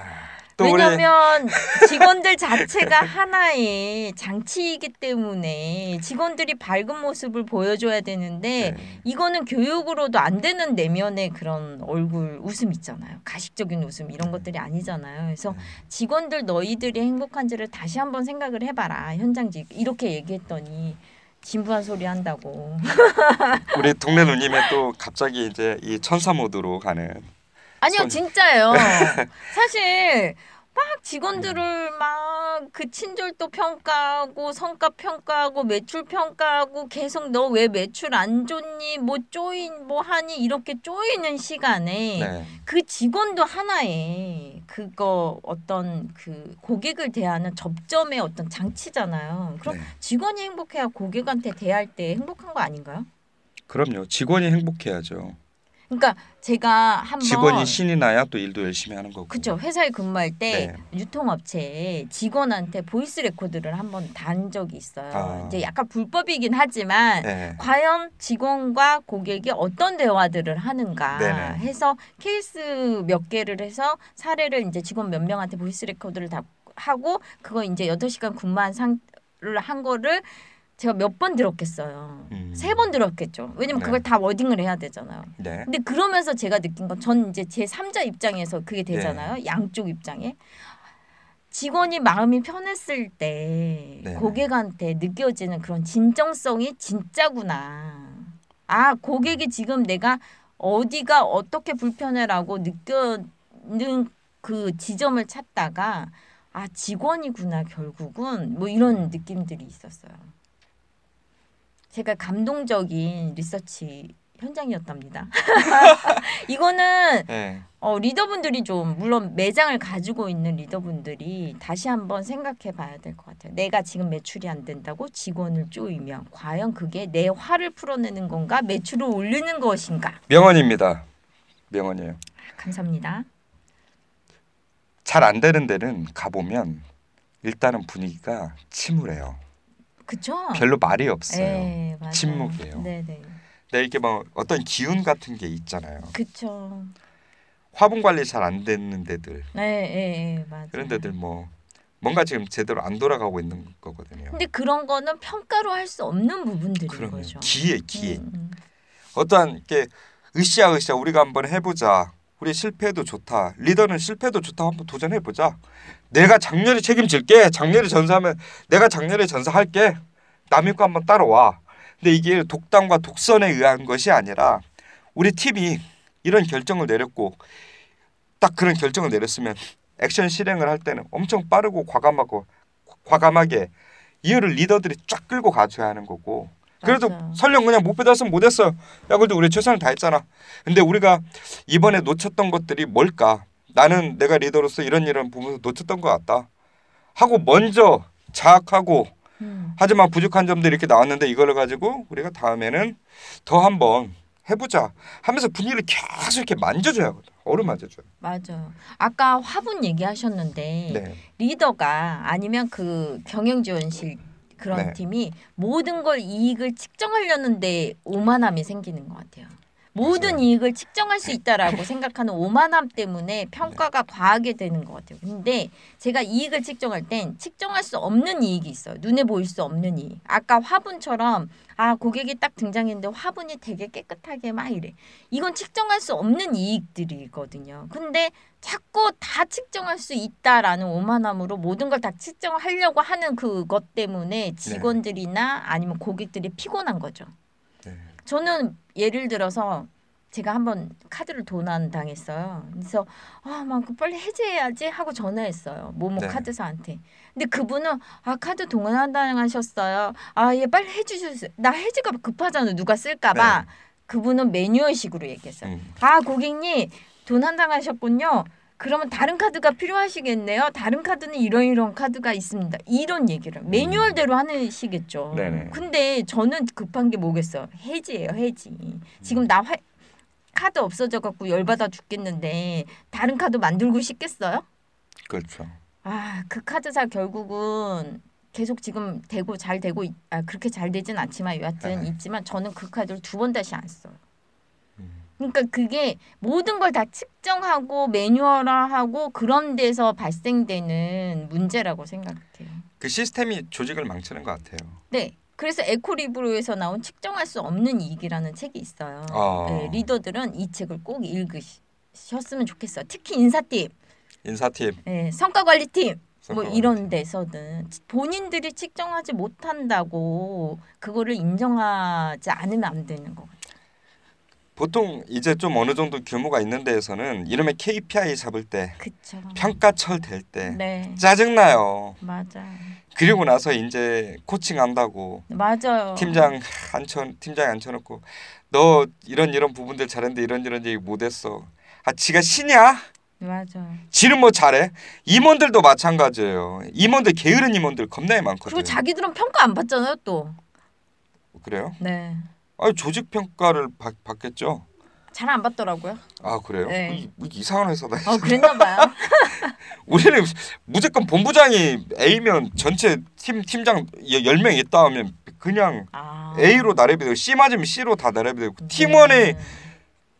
Speaker 2: 왜냐하면 직원들 자체가 하나의 장치이기 때문에 직원들이 밝은 모습을 보여줘야 되는데
Speaker 1: 네.
Speaker 2: 이거는 교육으로도 안 되는 내면의 그런 얼굴 웃음 있잖아요. 가식적인 웃음 이런 것들이 아니잖아요. 그래서
Speaker 1: 네.
Speaker 2: 직원들 너희들이 행복한지를 다시 한번 생각을 해봐라. 현장직 이렇게 얘기했더니 진부한 소리 한다고. (laughs)
Speaker 1: 우리 동네 누님의 또 갑자기 이제 이 천사 모드로 가는
Speaker 2: 아니요
Speaker 1: 손-
Speaker 2: 진짜예요. (laughs) 사실 막 직원들을 막 그 친절도 평가하고 성과 평가하고 매출 평가하고 계속 너 왜 매출 안 좋니 뭐 쪼인 뭐 하니 이렇게 쪼이는 시간에
Speaker 1: 네.
Speaker 2: 그 직원도 하나의 그거 어떤 그 고객을 대하는 접점의 어떤 장치잖아요. 그럼
Speaker 1: 네.
Speaker 2: 직원이 행복해야 고객한테 대할 때 행복한 거 아닌가요?
Speaker 1: 그럼요. 직원이 행복해야죠.
Speaker 2: 그러니까 제가 한번
Speaker 1: 직원이 신이 나야 또 일도 열심히 하는 거고.
Speaker 2: 그쵸 회사에 근무할 때
Speaker 1: 네.
Speaker 2: 유통업체에 직원한테 voice recorder를 한번 단 적이 있어요.
Speaker 1: 아.
Speaker 2: 이제 약간 불법이긴 하지만
Speaker 1: 네.
Speaker 2: 과연 직원과 고객이 어떤 대화들을 하는가
Speaker 1: 네네.
Speaker 2: 해서 케이스 몇 개를 해서 사례를 이제 직원 몇 명한테 voice recorder를 다 하고 그거 이제 여덟 시간 근무한 상을 한 거를 제가 몇 번 들었겠어요.
Speaker 1: 음.
Speaker 2: 세번 들었겠죠. 왜냐면
Speaker 1: 네.
Speaker 2: 그걸 다 워딩을 해야 되잖아요.
Speaker 1: 네.
Speaker 2: 근데 그러면서 제가 느낀 건 전 이제 제 3자 입장에서 그게 되잖아요.
Speaker 1: 네.
Speaker 2: 양쪽 입장에. 직원이 마음이 편했을 때
Speaker 1: 네.
Speaker 2: 고객한테 느껴지는 그런 진정성이 진짜구나. 아, 고객이 지금 내가 어디가 어떻게 불편해라고 느껴는 그 지점을 찾다가 아, 직원이구나 결국은 뭐 이런 느낌들이 있었어요. 제가 감동적인 리서치 현장이었답니다. (laughs) 이거는
Speaker 1: 네.
Speaker 2: 어, 리더분들이 좀 물론 매장을 가지고 있는 리더분들이 다시 한번 생각해 봐야 될 것 같아요. 내가 지금 매출이 안 된다고 직원을 쪼이면 과연 그게 내 화를 풀어내는 건가 매출을 올리는 것인가?
Speaker 1: 명언입니다. 명언이에요.
Speaker 2: 감사합니다.
Speaker 1: 잘 안 되는 데는 가보면 일단은 분위기가 침울해요.
Speaker 2: 그쵸?
Speaker 1: 별로 말이 없어요.
Speaker 2: 네.
Speaker 1: 침묵이에요.
Speaker 2: 네네.
Speaker 1: 네, 이렇게 뭐 어떤 기운 같은 게 있잖아요.
Speaker 2: 그쵸.
Speaker 1: 화분 관리 잘 안 되는 데들
Speaker 2: 네, 네, 네, 맞아요.
Speaker 1: 그런 데들 뭐 뭔가 지금 제대로 안 돌아가고 있는 거거든요.
Speaker 2: 근데 그런 거는 평가로 할 수 없는 부분들인
Speaker 1: 그러면
Speaker 2: 거죠.
Speaker 1: 기회 기회
Speaker 2: 음, 음.
Speaker 1: 어떠한 이렇게 으쌰으쌰 우리가 한번 해보자. 우리 실패도 좋다. 리더는 실패도 좋다. 한번 도전해 보자. 내가 장렬히 책임질게. 장렬히 전사하면 내가 장렬히 전사할게. 남의 거 한번 따라와. 근데 이게 독단과 독선에 의한 것이 아니라 우리 팀이 이런 결정을 내렸고 딱 그런 결정을 내렸으면 액션 실행을 할 때는 엄청 빠르고 과감하고 과감하게 이유를 리더들이 쫙 끌고 가줘야 하는 거고 그래도
Speaker 2: 맞아요.
Speaker 1: 설령 그냥 못 받았으면 못했어요. 야 그래도 우리 최선을 다했잖아. 근데 우리가 이번에 놓쳤던 것들이 뭘까? 나는 내가 리더로서 이런 이런 부분에서 놓쳤던 것 같다. 하고 먼저 자학하고
Speaker 2: 음.
Speaker 1: 하지만 부족한 점들이 이렇게 나왔는데 이걸 가지고 우리가 다음에는 더 한번 해보자 하면서 분위기를 계속 이렇게 만져줘야 하거든. 어루 만져줘요.
Speaker 2: 맞아요. 아까 화분 얘기하셨는데
Speaker 1: 네.
Speaker 2: 리더가 아니면 그 경영지원실 그런
Speaker 1: 네.
Speaker 2: 팀이 모든 걸 이익을 측정하려는데 오만함이 생기는 것 같아요. 모든
Speaker 1: 맞아요.
Speaker 2: 이익을 측정할 수 있다라고 생각하는 오만함 때문에 평가가 과하게 되는 것 같아요. 근데 제가 이익을 측정할 땐 측정할 수 없는 이익이 있어요. 눈에 보일 수 없는 이익. 아까 화분처럼 아 고객이 딱 등장했는데 화분이 되게 깨끗하게 막 이래. 이건 측정할 수 없는 이익들이거든요. 근데 자꾸 다 측정할 수 있다라는 오만함으로 모든 걸 다 측정하려고 하는 그것 때문에 직원들이나 아니면 고객들이 피곤한 거죠.
Speaker 1: 네.
Speaker 2: 저는 예를 들어서 제가 한번 카드를 도난 당했어요. 그래서 아막 빨리 해지해야지 하고 전화했어요. 모모
Speaker 1: 네.
Speaker 2: 카드사한테. 근데 그분은 아 카드 도난 당하셨어요. 아 예 빨리 해주셨어요. 나 해지가 급하잖아. 누가 쓸까봐. 그분은 매뉴얼식으로 얘기했어요.
Speaker 1: 음.
Speaker 2: 아 고객님 도난 당하셨군요. 그러면 다른 카드가 필요하시겠네요. 다른 카드는 이런 이런 카드가 있습니다. 이런 얘기를 매뉴얼대로 하시겠죠.
Speaker 1: 음. 네네.
Speaker 2: 근데 저는 급한 게 뭐겠어? 해지예요, 해지. 지금 나 화, 카드 없어져 갖고 열받아 죽겠는데 다른 카드 만들고 싶겠어요?
Speaker 1: 그렇죠.
Speaker 2: 아, 그 카드사 결국은 계속 지금 되고 잘 되고 있- 아, 그렇게 잘 되진 않지만 여하튼
Speaker 1: 네.
Speaker 2: 있지만 저는 그 카드를 두 번 다시 안 써요.
Speaker 1: 음.
Speaker 2: 그러니까 그게 모든 걸 다 측정하고 매뉴얼화하고 그런 데서 발생되는 문제라고 생각해요.
Speaker 1: 그 시스템이 조직을 망치는 것 같아요.
Speaker 2: 네. 그래서 에코리브로에서 나온 측정할 수 없는 이익이라는 책이 있어요.
Speaker 1: 아.
Speaker 2: 네, 리더들은 이 책을 꼭 읽으셨으면 좋겠어요. 특히 인사팀,
Speaker 1: 인사팀
Speaker 2: 네, 성과관리팀 뭐
Speaker 1: 성과관리.
Speaker 2: 이런 데서는 본인들이 측정하지 못한다고 그거를 인정하지 않으면 안 되는 거 같아요.
Speaker 1: 보통 이제 좀 어느 정도 규모가 있는 데에서는 이름에 KPI 잡을 때
Speaker 2: 그쵸.
Speaker 1: 평가철 될 때
Speaker 2: 네,
Speaker 1: 짜증 나요.
Speaker 2: 맞아,
Speaker 1: 그리고 나서 이제 코칭 한다고
Speaker 2: 맞아요.
Speaker 1: 팀장 앉혀 팀장 앉혀놓고 너 이런 이런 부분들 잘했는데 이런 이런 얘기 못했어. 아 지가 신이야?
Speaker 2: 맞아.
Speaker 1: 지는 뭐 잘해? 임원들도 마찬가지예요. 임원들 게으른 임원들 겁나게 많거든요.
Speaker 2: 그리고 자기들은 평가 안 받잖아요, 또.
Speaker 1: 그래요?
Speaker 2: 네,
Speaker 1: 아 조직 평가를 받, 받겠죠.
Speaker 2: 잘 안 받더라고요.
Speaker 1: 아 그래요?
Speaker 2: 네.
Speaker 1: 이, 이 이상한 회사다.
Speaker 2: 어, 그랬나 봐요. (laughs)
Speaker 1: 우리는 무조건 본부장이 A면 전체 팀 팀장 10명 있다 하면 그냥
Speaker 2: 아.
Speaker 1: A로 나래비 되고 C 맞으면 C로 다 나래비 되고 팀원이
Speaker 2: 네.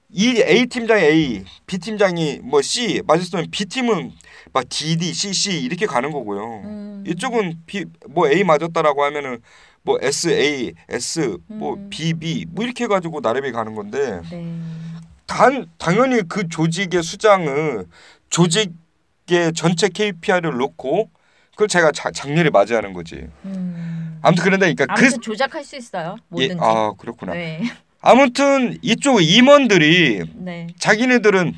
Speaker 1: 이 A 팀장이 A, B 팀장이 뭐 C 맞았으면 B 팀은 막 D, D, C, C 이렇게 가는 거고요.
Speaker 2: 음.
Speaker 1: 이쪽은 B 뭐 A 맞았다라고 하면은 뭐 S, A, S, 뭐
Speaker 2: 음.
Speaker 1: B, B 뭐 이렇게 해가지고 나래비 가는 건데
Speaker 2: 네.
Speaker 1: 단 당연히 그 조직의 수장을 조직의 전체 KPI를 놓고 그걸 제가 자, 장렬히 맞이하는 거지.
Speaker 2: 음.
Speaker 1: 아무튼 그런데 그러니까 그
Speaker 2: 아무튼 조작할 수 있어요.
Speaker 1: 예,
Speaker 2: 뭐든지.
Speaker 1: 아 그렇구나.
Speaker 2: 네.
Speaker 1: 아무튼 이쪽 임원들이
Speaker 2: 네.
Speaker 1: 자기네들은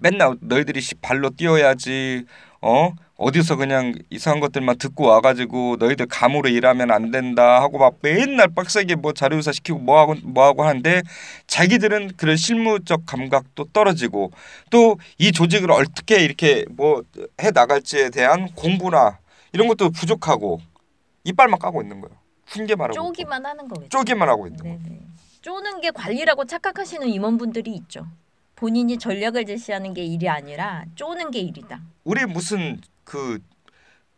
Speaker 1: 맨날 너희들이 시- 발로 뛰어야지 어 어디서 그냥 이상한 것들만 듣고 와가지고 너희들 감으로 일하면 안 된다 하고 막 맨날 빡세게 뭐 자료조사 시키고 뭐 하고 뭐 하고 하는데 자기들은 그런 실무적 감각도 떨어지고 또 이 조직을 어떻게 이렇게 뭐 해 나갈지에 대한 공부나 이런 것도 부족하고 이빨만 까고 있는 거예요. 훈계만 하고
Speaker 2: 쪼기만 하는 거겠죠.
Speaker 1: 쪼기만 하고 있는 거예요.
Speaker 2: 쪼는 게 관리라고 착각하시는 임원분들이 있죠. 본인이 전략을 제시하는 게 일이 아니라 쪼는 게 일이다.
Speaker 1: 우리 무슨 그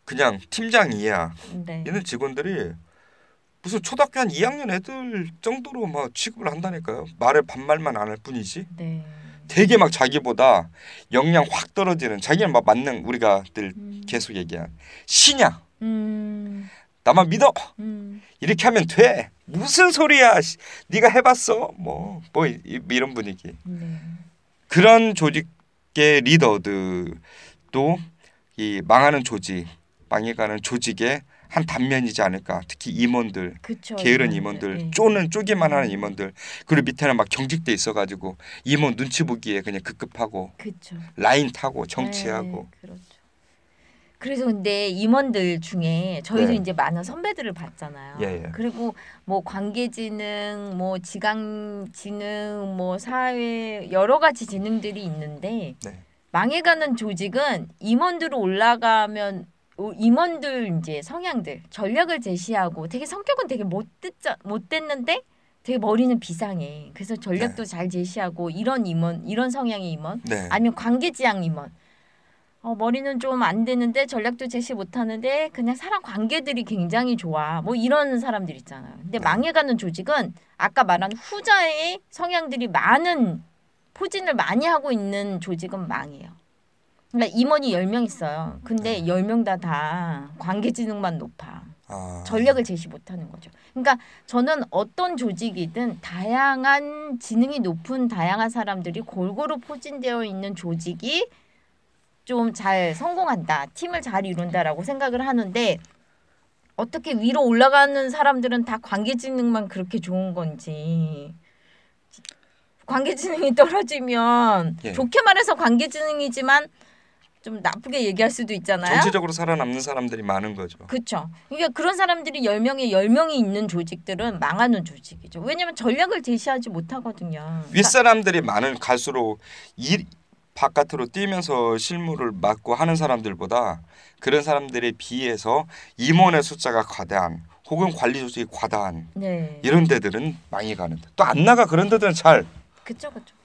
Speaker 1: 그냥 팀장이야.
Speaker 2: 네.
Speaker 1: 얘는 직원들이 무슨 초등학교 한 2학년 애들 정도로 막 취급을 한다니까요. 말을 반말만 안 할 뿐이지.
Speaker 2: 네.
Speaker 1: 되게 막 자기보다 역량 확 떨어지는 자기는 막 맞는 우리가 늘
Speaker 2: 음.
Speaker 1: 계속 얘기한 신야
Speaker 2: 음.
Speaker 1: 나만 믿어
Speaker 2: 음.
Speaker 1: 이렇게 하면 돼 무슨 소리야 씨. 네가 해봤어 뭐뭐 이런 분위기
Speaker 2: 네.
Speaker 1: 그런 조직의 리더들도 이 망하는 조직 망해가는 조직의 한 단면이지 않을까 특히 임원들
Speaker 2: 그쵸.
Speaker 1: 게으른
Speaker 2: 임원들.
Speaker 1: 임원들
Speaker 2: 네.
Speaker 1: 쪼는 쪼기만 하는 임원들 그리고 밑에는 막 경직돼 있어가지고 임원 눈치 보기에 그냥 급급하고
Speaker 2: 그쵸.
Speaker 1: 라인 타고 정치하고
Speaker 2: 네, 그래서 근데 임원들 중에 저희도
Speaker 1: 네.
Speaker 2: 이제 많은 선배들을 봤잖아요.
Speaker 1: 예, 예.
Speaker 2: 그리고 뭐 관계지능, 뭐 지강지능, 뭐 사회 여러 가지 지능들이 있는데
Speaker 1: 네.
Speaker 2: 망해가는 조직은 임원들로 올라가면 오- 임원들 이제 성향들 전략을 제시하고 되게 성격은 되게 못됐자 못됐는데 되게 머리는 비상해. 그래서 전략도 잘 제시하고 이런 임원 이런 성향의 임원
Speaker 1: 네.
Speaker 2: 아니면 관계지향 임원. 어, 머리는 좀 안 되는데 전략도 제시 못 하는데 그냥 사람 관계들이 굉장히 좋아. 뭐 이런 사람들 있잖아요. 근데
Speaker 1: 네.
Speaker 2: 망해가는 조직은 아까 말한 후자의 성향들이 많은 포진을 많이 하고 있는 조직은 망해요. 그러니까 임원이 10명 있어요. 근데
Speaker 1: 네.
Speaker 2: 10명 다다 관계 지능만 높아.
Speaker 1: 아,
Speaker 2: 전략을 제시 못하는 거죠. 그러니까 저는 어떤 조직이든 다양한 지능이 높은 다양한 사람들이 골고루 포진되어 있는 조직이 좀 잘 성공한다, 팀을 잘 이룬다라고 생각을 하는데 어떻게 위로 올라가는 사람들은 다 관계 지능만 그렇게 좋은 건지 관계 지능이 (laughs) 떨어지면
Speaker 1: 예.
Speaker 2: 좋게 말해서 관계 지능이지만 좀 나쁘게 얘기할 수도 있잖아요.
Speaker 1: 전체적으로 살아남는 사람들이 많은 거죠.
Speaker 2: 그렇죠. 그러니까 그런 사람들이 10명에 10명이 있는 조직들은 망하는 조직이죠. 왜냐면 전략을 제시하지 못하거든요.
Speaker 1: 윗사람들이 많은 갈수록 일 바깥으로 뛰면서 실무를 맡고 하는 사람들보다 그런 사람들에 비해서 임원의 숫자가 과다한 혹은 관리 조직이 과다한
Speaker 2: 네.
Speaker 1: 이런 데들은 많이 가는데 또 안 나가 그런 데들은 잘안
Speaker 2: 그렇죠. 그렇죠.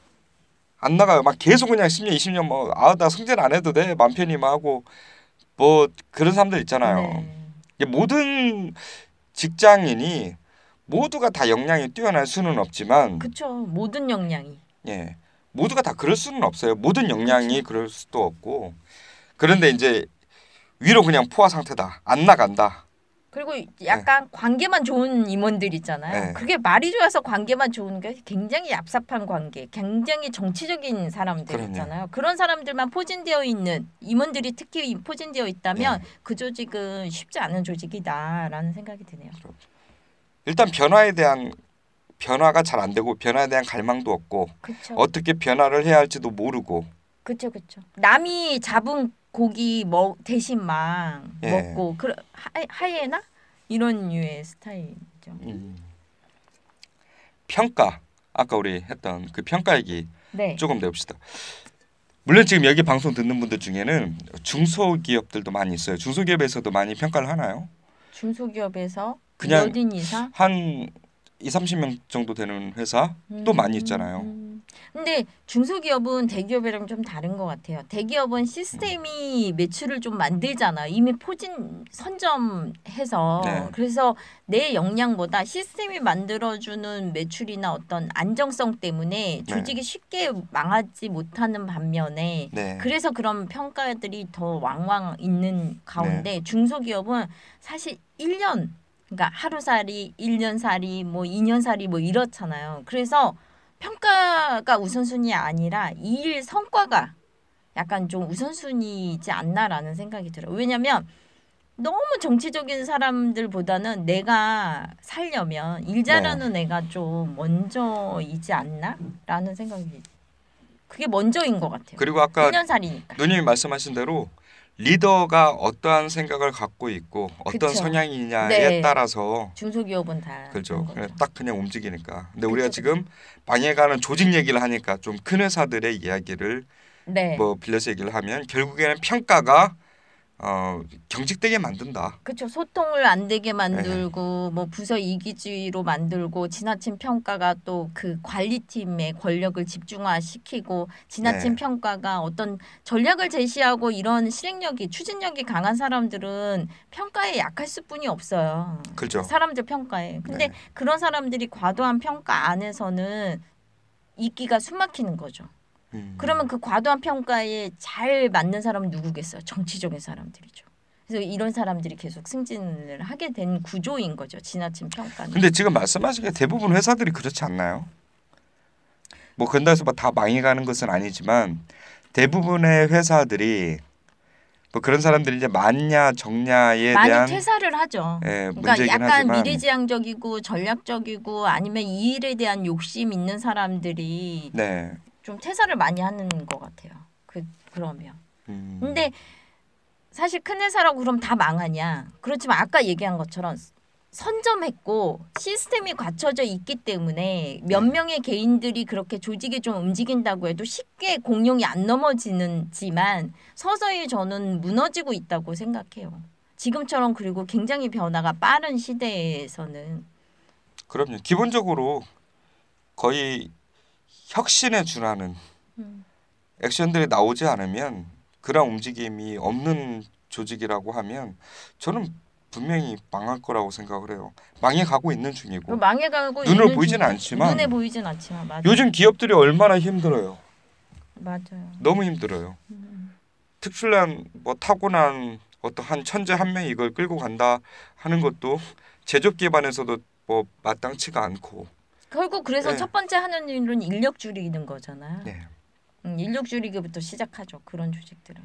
Speaker 1: 나가요. 막 계속 그냥 10년 20년 뭐 아 나 승진 안 해도 돼. 맘 편히만 하고 뭐 그런 사람들 있잖아요.
Speaker 2: 네.
Speaker 1: 모든 직장인이 모두가 다 역량이 뛰어날 수는 없지만
Speaker 2: 그렇죠. 모든 역량이.
Speaker 1: 예. 모두가 다 그럴 수는 없어요. 모든 역량이 그럴 수도 없고. 그런데 이제 위로 그냥 포화 상태다. 안 나간다.
Speaker 2: 그리고 약간 관계만 좋은 임원들 있잖아요.
Speaker 1: 네.
Speaker 2: 그게 말이 좋아서 관계만 좋은 게 굉장히 얍삽한 관계, 굉장히 정치적인 사람들
Speaker 1: 그럼요.
Speaker 2: 있잖아요. 그런 사람들만 포진되어 있는 임원들이 특히 포진되어 있다면
Speaker 1: 네.
Speaker 2: 그 조직은 쉽지 않은 조직이다라는 생각이 드네요.
Speaker 1: 일단 변화에 대한 변화가 잘 안 되고 변화에 대한 갈망도 없고
Speaker 2: 그렇죠.
Speaker 1: 어떻게 변화를 해야 할지도 모르고
Speaker 2: 그렇죠, 그렇죠. 남이 잡은 고기 먹 대신 막
Speaker 1: 예.
Speaker 2: 먹고 그 하, 하이에나 이런 류의 스타일이죠.
Speaker 1: 음. 평가 아까 우리 했던 그 평가 얘기
Speaker 2: 네.
Speaker 1: 조금 내봅시다. 물론 지금 여기 방송 듣는 분들 중에는 중소기업들도 많이 있어요. 중소기업에서도 많이 평가를 하나요?
Speaker 2: 중소기업에서
Speaker 1: 그냥
Speaker 2: 몇인
Speaker 1: 한 2, 30명 정도 되는 회사 또 많이 있잖아요.
Speaker 2: 음. 근데 중소기업은 대기업이랑 좀 다른 것 같아요. 대기업은 시스템이 매출을 좀 만들잖아. 이미 포진 선점해서
Speaker 1: 네.
Speaker 2: 그래서 내 역량보다 시스템이 만들어주는 매출이나 어떤 안정성 때문에 조직이 쉽게 망하지 못하는 반면에
Speaker 1: 네.
Speaker 2: 그래서 그런 평가들이 더 왕왕 있는 가운데 중소기업은 사실 1년 그러니까 하루살이, 1년살이, 뭐 2년살이 뭐 이렇잖아요. 그래서 평가가 우선순위 아니라 이일 성과가 약간 좀 우선순위이지 않나라는 생각이 들어요. 왜냐면 너무 정치적인 사람들보다는 내가 살려면 일 잘하는 애가 좀 먼저이지 않나라는 생각이 그게 먼저인 것 같아요.
Speaker 1: 그리고 아까
Speaker 2: 1년살이니까.
Speaker 1: 누님이 말씀하신 대로 리더가 어떠한 생각을 갖고 있고 어떤
Speaker 2: 그쵸.
Speaker 1: 성향이냐에
Speaker 2: 네.
Speaker 1: 따라서
Speaker 2: 중소기업은 다
Speaker 1: 그렇죠. 딱 그냥 움직이니까. 근데 우리가
Speaker 2: 그쵸,
Speaker 1: 지금 망해가는 조직 얘기를 하니까 좀 큰 회사들의 이야기를
Speaker 2: 네.
Speaker 1: 뭐 빌려서 얘기를 하면 결국에는 평가가 어, 경직되게 만든다.
Speaker 2: 그렇죠. 소통을 안 되게
Speaker 1: 네.
Speaker 2: 만들고 뭐 부서 이기주의로 만들고 지나친 평가가 또 그 관리팀의 권력을 집중화시키고 지나친
Speaker 1: 네.
Speaker 2: 평가가 어떤 전략을 제시하고 이런 실행력이 추진력이 강한 사람들은 평가에 약할 수뿐이 없어요.
Speaker 1: 그렇죠.
Speaker 2: 사람들 평가에. 근데
Speaker 1: 네.
Speaker 2: 그런 사람들이 과도한 평가 안에서는 이기가 숨막히는 거죠.
Speaker 1: 음.
Speaker 2: 그러면 그 과도한 평가에 잘 맞는 사람은 누구겠어요? 정치적인 사람들이죠. 그래서 이런 사람들이 계속 승진을 하게 된 구조인 거죠. 지나친 평가는.
Speaker 1: 근데 지금 말씀하신 게 대부분 회사들이 그렇지 않나요? 뭐 근다해서 뭐다 망해가는 것은 아니지만 대부분의 회사들이 뭐 그런 사람들이 이제 많냐 적냐에
Speaker 2: 많이
Speaker 1: 대한
Speaker 2: 퇴사를 하죠.
Speaker 1: 예,
Speaker 2: 그러니까 약간
Speaker 1: 하지만
Speaker 2: 미래지향적이고 전략적이고 아니면 이 일에 대한 욕심 있는 사람들이
Speaker 1: 네.
Speaker 2: 좀 퇴사를 많이 하는 것 같아요. 그 그러면.
Speaker 1: 음,
Speaker 2: 근데 사실 큰 회사라고 그럼 다 망하냐? 그렇지만 아까 얘기한 것처럼 선점했고 시스템이 갖춰져 있기 때문에 몇
Speaker 1: 네.
Speaker 2: 명의 개인들이 그렇게 조직이 좀 움직인다고 해도 쉽게 공룡이 안 넘어지는지만 서서히 저는 무너지고 있다고 생각해요. 지금처럼 그리고 굉장히 변화가 빠른 시대에서는
Speaker 1: 그럼요. 기본적으로 거의 혁신에 준하는
Speaker 2: 음.
Speaker 1: 액션들이 나오지 않으면 그런 움직임이 없는 조직이라고 하면 저는 분명히 망할 거라고 생각을 해요. 망해가고 있는 중이고
Speaker 2: 망해가고 있는
Speaker 1: 보이진
Speaker 2: 중에-
Speaker 1: 않지만
Speaker 2: 눈에 보이진 않지만 맞아요.
Speaker 1: 요즘 기업들이 얼마나 힘들어요.
Speaker 2: 맞아요.
Speaker 1: 너무 힘들어요.
Speaker 2: 음.
Speaker 1: 특출난 뭐 타고난 어떤 한 천재 한 명이 이걸 끌고 간다 하는 것도 제조업 기반에서도 뭐 마땅치가 않고
Speaker 2: 결국 그래서
Speaker 1: 네.
Speaker 2: 첫 번째 하는 일은 인력 줄이는 거잖아요.
Speaker 1: 네.
Speaker 2: 음, 인력 줄이기부터 시작하죠. 그런 조직들은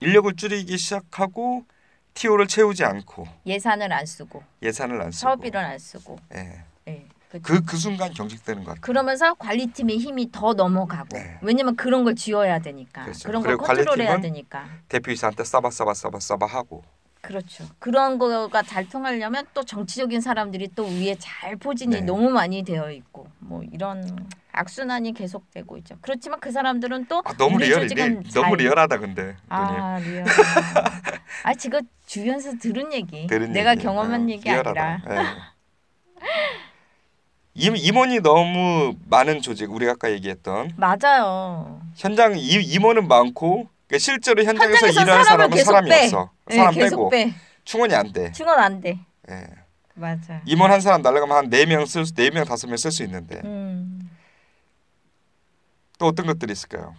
Speaker 1: 인력을 줄이기 시작하고 TO를 채우지 않고
Speaker 2: 예산을 안 쓰고
Speaker 1: 예산을 안 쓰고
Speaker 2: 사업비를 안 쓰고
Speaker 1: 예.
Speaker 2: 예. 그,
Speaker 1: 그, 그 순간 경직되는 것 같아요.
Speaker 2: 그러면서 관리팀의 힘이 더 넘어가고
Speaker 1: 네.
Speaker 2: 왜냐면 그런 걸 쥐어야 되니까
Speaker 1: 그렇죠.
Speaker 2: 그런 걸 컨트롤해야 되니까
Speaker 1: 대표이사한테 싸바 싸바 싸바 싸바 하고
Speaker 2: 그렇죠. 그런 거가 잘 통하려면 또 정치적인 사람들이 또 위에 잘 포진이
Speaker 1: 네.
Speaker 2: 너무 많이 되어 있고 뭐 이런 악순환이 계속되고 있죠. 그렇지만 그 사람들은 또
Speaker 1: 아, 너무
Speaker 2: 우리
Speaker 1: real이 너무
Speaker 2: 잘-
Speaker 1: 리얼하다 근데 누님.
Speaker 2: 아 real. (laughs) 아 지금 주변에서 들은 얘기.
Speaker 1: 들은
Speaker 2: 내가
Speaker 1: 얘기.
Speaker 2: 경험한
Speaker 1: 어,
Speaker 2: 얘기
Speaker 1: 리얼하다.
Speaker 2: 아니라.
Speaker 1: 예. 임, 임원이 너무 많은 조직 우리가 아까 얘기했던
Speaker 2: 맞아요.
Speaker 1: 현장 이, 임원은 많고 그러니까 실제로 현장에서,
Speaker 2: 현장에서
Speaker 1: 일하는 사람은 사람이
Speaker 2: 빼.
Speaker 1: 없어
Speaker 2: 예,
Speaker 1: 사람
Speaker 2: 계속
Speaker 1: 빼고
Speaker 2: 빼.
Speaker 1: 충원이 안 돼.
Speaker 2: 충원 안 돼.
Speaker 1: 예.
Speaker 2: 맞아.
Speaker 1: 임원 한 사람 날라가면 한 네 명 쓸, 네 명 다섯 명 쓸 수 있는데
Speaker 2: 음.
Speaker 1: 또 어떤 것들이 있을까요?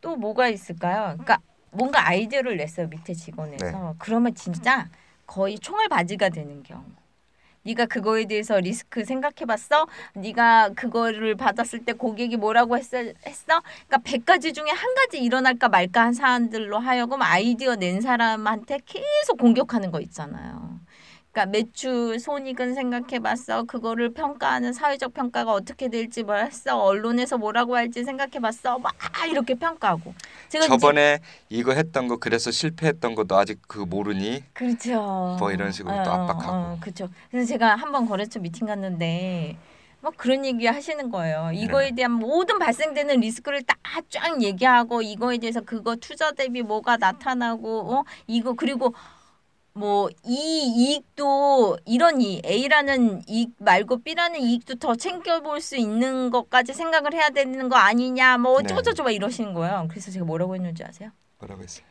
Speaker 2: 또 뭐가 있을까요? 그러니까 뭔가 아이디어를 냈어요 밑에 직원에서.
Speaker 1: 네.
Speaker 2: 그러면 진짜 거의 총알 바지가 되는 경우. 네가 그거에 대해서 리스크 생각해봤어? 네가 그거를 받았을 때 고객이 뭐라고 했어? 했어? 그러니까 100가지 중에 한 가지 일어날까 말까 한 사람들로 하여금 아이디어 낸 사람한테 계속 공격하는 거 있잖아요. 그러니까 매출 손익은 생각해봤어. 그거를 평가하는 사회적 평가가 어떻게 될지 뭐 했어. 언론에서 뭐라고 할지 생각해봤어. 막 이렇게 평가하고.
Speaker 1: 저번에 이거 했던 거 그래서 실패했던 거너 아직 그 모르니?
Speaker 2: 그렇죠.
Speaker 1: 뭐 이런 식으로 또 압박하고.
Speaker 2: 그렇죠. 그래서 제가 한 번 거래처 미팅 갔는데 막 그런 얘기 하시는 거예요. 이거에
Speaker 1: 네.
Speaker 2: 대한 모든 발생되는 리스크를 다 쫙 얘기하고 이거에 대해서 그거 투자 대비 뭐가 나타나고 어 이거 그리고 뭐 이 이익도 이런 이 A라는 이익 말고 B라는 이익도 더 챙겨볼 수 있는 것까지 생각을 해야 되는 거 아니냐 뭐
Speaker 1: 네.
Speaker 2: 어쩌고저쩌고 막 이러시는 거예요. 그래서 제가 뭐라고 했는지 아세요?
Speaker 1: 뭐라고 했어요?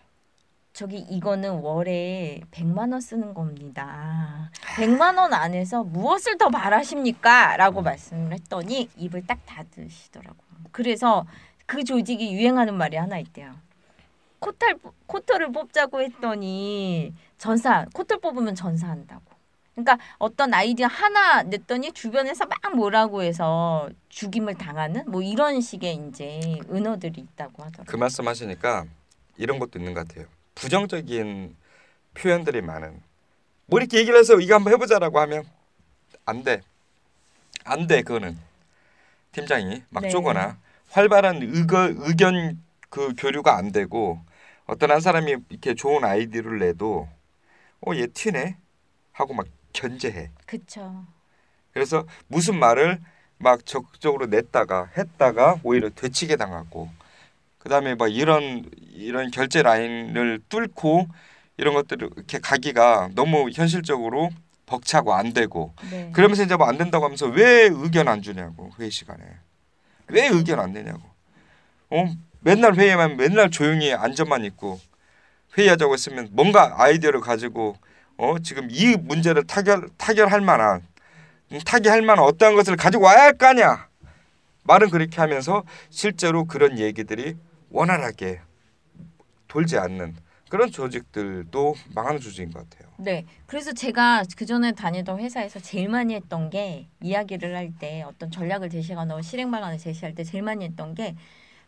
Speaker 2: 저기 이거는 월에 100만 원 쓰는 겁니다. 100만 원 안에서 무엇을 더 바라십니까? 라고 말씀을 했더니 입을 딱 닫으시더라고요. 그래서 그 조직이 유행하는 말이 하나 있대요. 코탈 코터를 뽑자고 했더니 전사 코털 뽑으면 전사한다고. 그러니까 어떤 아이디어 하나 냈더니 주변에서 막 뭐라고 해서 죽임을 당하는 뭐 이런 식의 이제 은어들이 있다고 하더라고요.
Speaker 1: 그 말씀하시니까 이런 것도 있는 것 같아요. 부정적인 표현들이 많은. 뭐 이렇게 얘기를 해서 이거 한번 해보자라고 하면 안 돼, 안 돼. 그거는 팀장이 막
Speaker 2: 네.
Speaker 1: 쪼거나 활발한 의거, 의견 그 교류가 안 되고 어떤 한 사람이 이렇게 좋은 아이디어를 내도 어 얘 튀네 하고 막 견제해.
Speaker 2: 그쵸.
Speaker 1: 그래서 무슨 말을 막 적극적으로 냈다가 했다가 오히려 되치게 당하고 그다음에 막 이런 이런 결제 라인을 뚫고 이런 것들을 이렇게 가기가 너무 현실적으로 벅차고 안 되고
Speaker 2: 네.
Speaker 1: 그러면서 이제 뭐 안 된다고 하면서 왜 의견 안 주냐고 회의 시간에 왜 의견 안 내냐고 어 맨날 회의만 맨날 조용히 앉아만 있고 회의하자고 했으면 뭔가 아이디어를 가지고 어 지금 이 문제를 타결 타결할 만한 음, 타개할 만한 어떠한 것을 가지고 와야 할거 아니야 말은 그렇게 하면서 실제로 그런 얘기들이 원활하게 돌지 않는 그런 조직들도 망하는 조직인 것 같아요.
Speaker 2: 네. 그래서 제가 그 전에 다니던 회사에서 제일 많이 했던 게 이야기를 할 때 어떤 전략을 제시하거나 실행 방안을 제시할 때 제일 많이 했던 게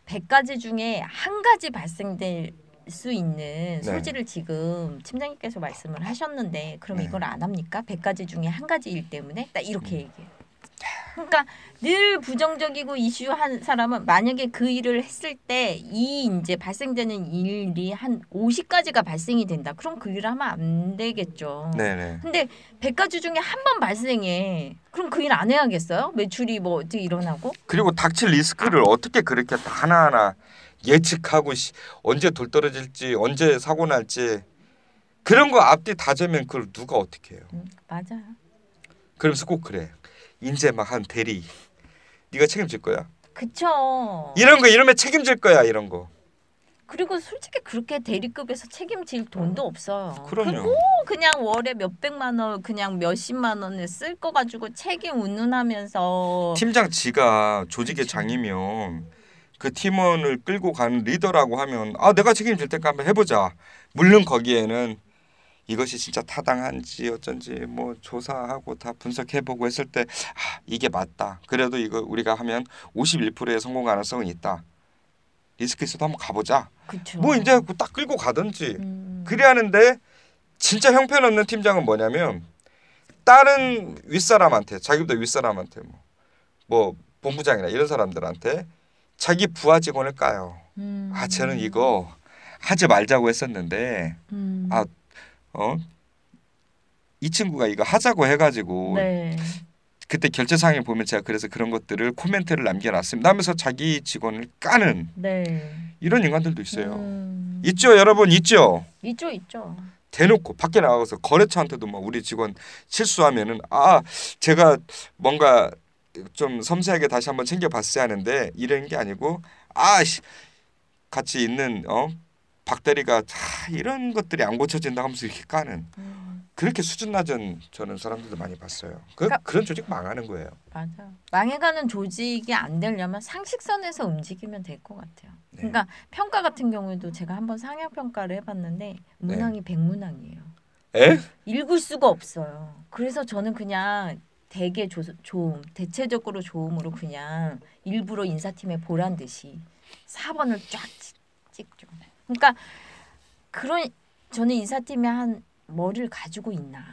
Speaker 2: 100가지 중에 한 가지 발생될 수 있는 소지를 지금 팀장님께서 말씀을 하셨는데 그럼
Speaker 1: 네.
Speaker 2: 이걸 안 합니까? 100가지 중에 한 가지 일 때문에 딱 이렇게
Speaker 1: 음.
Speaker 2: 얘기해요. 그러니까 늘 부정적이고 이슈한 사람은 만약에 그 일을 했을 때 이 이제 발생되는 일이 한 50가지가 발생이 된다. 그럼 그 일을 하면 안 되겠죠.
Speaker 1: 네네.
Speaker 2: 근데 100가지 중에 한 번 발생해. 그럼 그 일 안 해야겠어요? 매출이 뭐 어떻게 일어나고?
Speaker 1: 그리고 닥칠 리스크를 어떻게 그렇게 다 하나하나 예측하고 시, 언제 돌 떨어질지 언제 사고 날지 그런 거 앞뒤 다 재면 그걸 누가 어떻게 해요?
Speaker 2: 음, 맞아요.
Speaker 1: 그러면서 꼭 그래. 인제 막 한 대리 네가 책임질 거야.
Speaker 2: 그쵸.
Speaker 1: 이런 거 이러면 책임질 거야 이런 거.
Speaker 2: 그리고 솔직히 그렇게 대리급에서 책임질 돈도 없어요.
Speaker 1: 그럼요.
Speaker 2: 그 그냥 월에 몇 백만 원, 그냥 몇십만 원을 쓸 거 가지고 책임 운운하면서
Speaker 1: 팀장 지가 조직의. 장이면 그 팀원을 끌고 가는 리더라고 하면 아 내가 책임질 테니까 한번 해보자. 물론 거기에는 이것이 진짜 타당한지 어쩐지 뭐 조사하고 다 분석해보고 했을 때 아, 이게 맞다. 그래도 이거 우리가 하면 51%의 성공 가능성은 있다. 리스크 있어도 한번 가보자.
Speaker 2: 그쵸.
Speaker 1: 뭐 이제 그딱 끌고 가든지
Speaker 2: 음.
Speaker 1: 그래 하는데 진짜 형편없는 팀장은 뭐냐면 다른 윗사람한테 자기보다 윗사람한테 뭐, 뭐 본부장이나 이런 사람들한테 자기 부하 직원을 까요.
Speaker 2: 음.
Speaker 1: 아 저는 이거 하지 말자고 했었는데
Speaker 2: 음.
Speaker 1: 아, 어? 이 친구가 이거 하자고 해가지고
Speaker 2: 네.
Speaker 1: 그때 결제상에 보면 제가 그래서 그런 것들을 코멘트를 남겨놨습니다 하면서 자기 직원을 까는
Speaker 2: 네.
Speaker 1: 이런 인간들도 있어요.
Speaker 2: 음.
Speaker 1: 있죠 여러분 있죠.
Speaker 2: 있죠, 있죠.
Speaker 1: 대놓고 밖에 나가서 거래처한테도 막 우리 직원 실수하면은 아 제가 뭔가 좀 섬세하게 다시 한번 챙겨봤어야 하는데 이런 게 아니고 아 씨, 같이 있는 어 박대리가 아, 이런 것들이 안 고쳐진다 하면서 이렇게 까는
Speaker 2: 음.
Speaker 1: 그렇게 수준 낮은 저는 사람들도 많이 봤어요. 그,
Speaker 2: 그러니까-
Speaker 1: 그런 조직 망하는 거예요.
Speaker 2: 맞아. 망해가는 조직이 안 되려면 상식선에서 움직이면 될 것 같아요.
Speaker 1: 네.
Speaker 2: 그러니까 평가 같은 경우에도 제가 한번 상향 평가를 해봤는데 문항이 백문항이에요.
Speaker 1: 에?
Speaker 2: 읽을 수가 없어요. 그래서 저는 그냥 되게 조, 좋음, 대체적으로 좋음으로 그냥 일부러 인사팀에 보란 듯이 4번을 쫙 찍, 찍죠. 그러니까 그런 저는 인사팀에 한 뭐를 가지고 있나.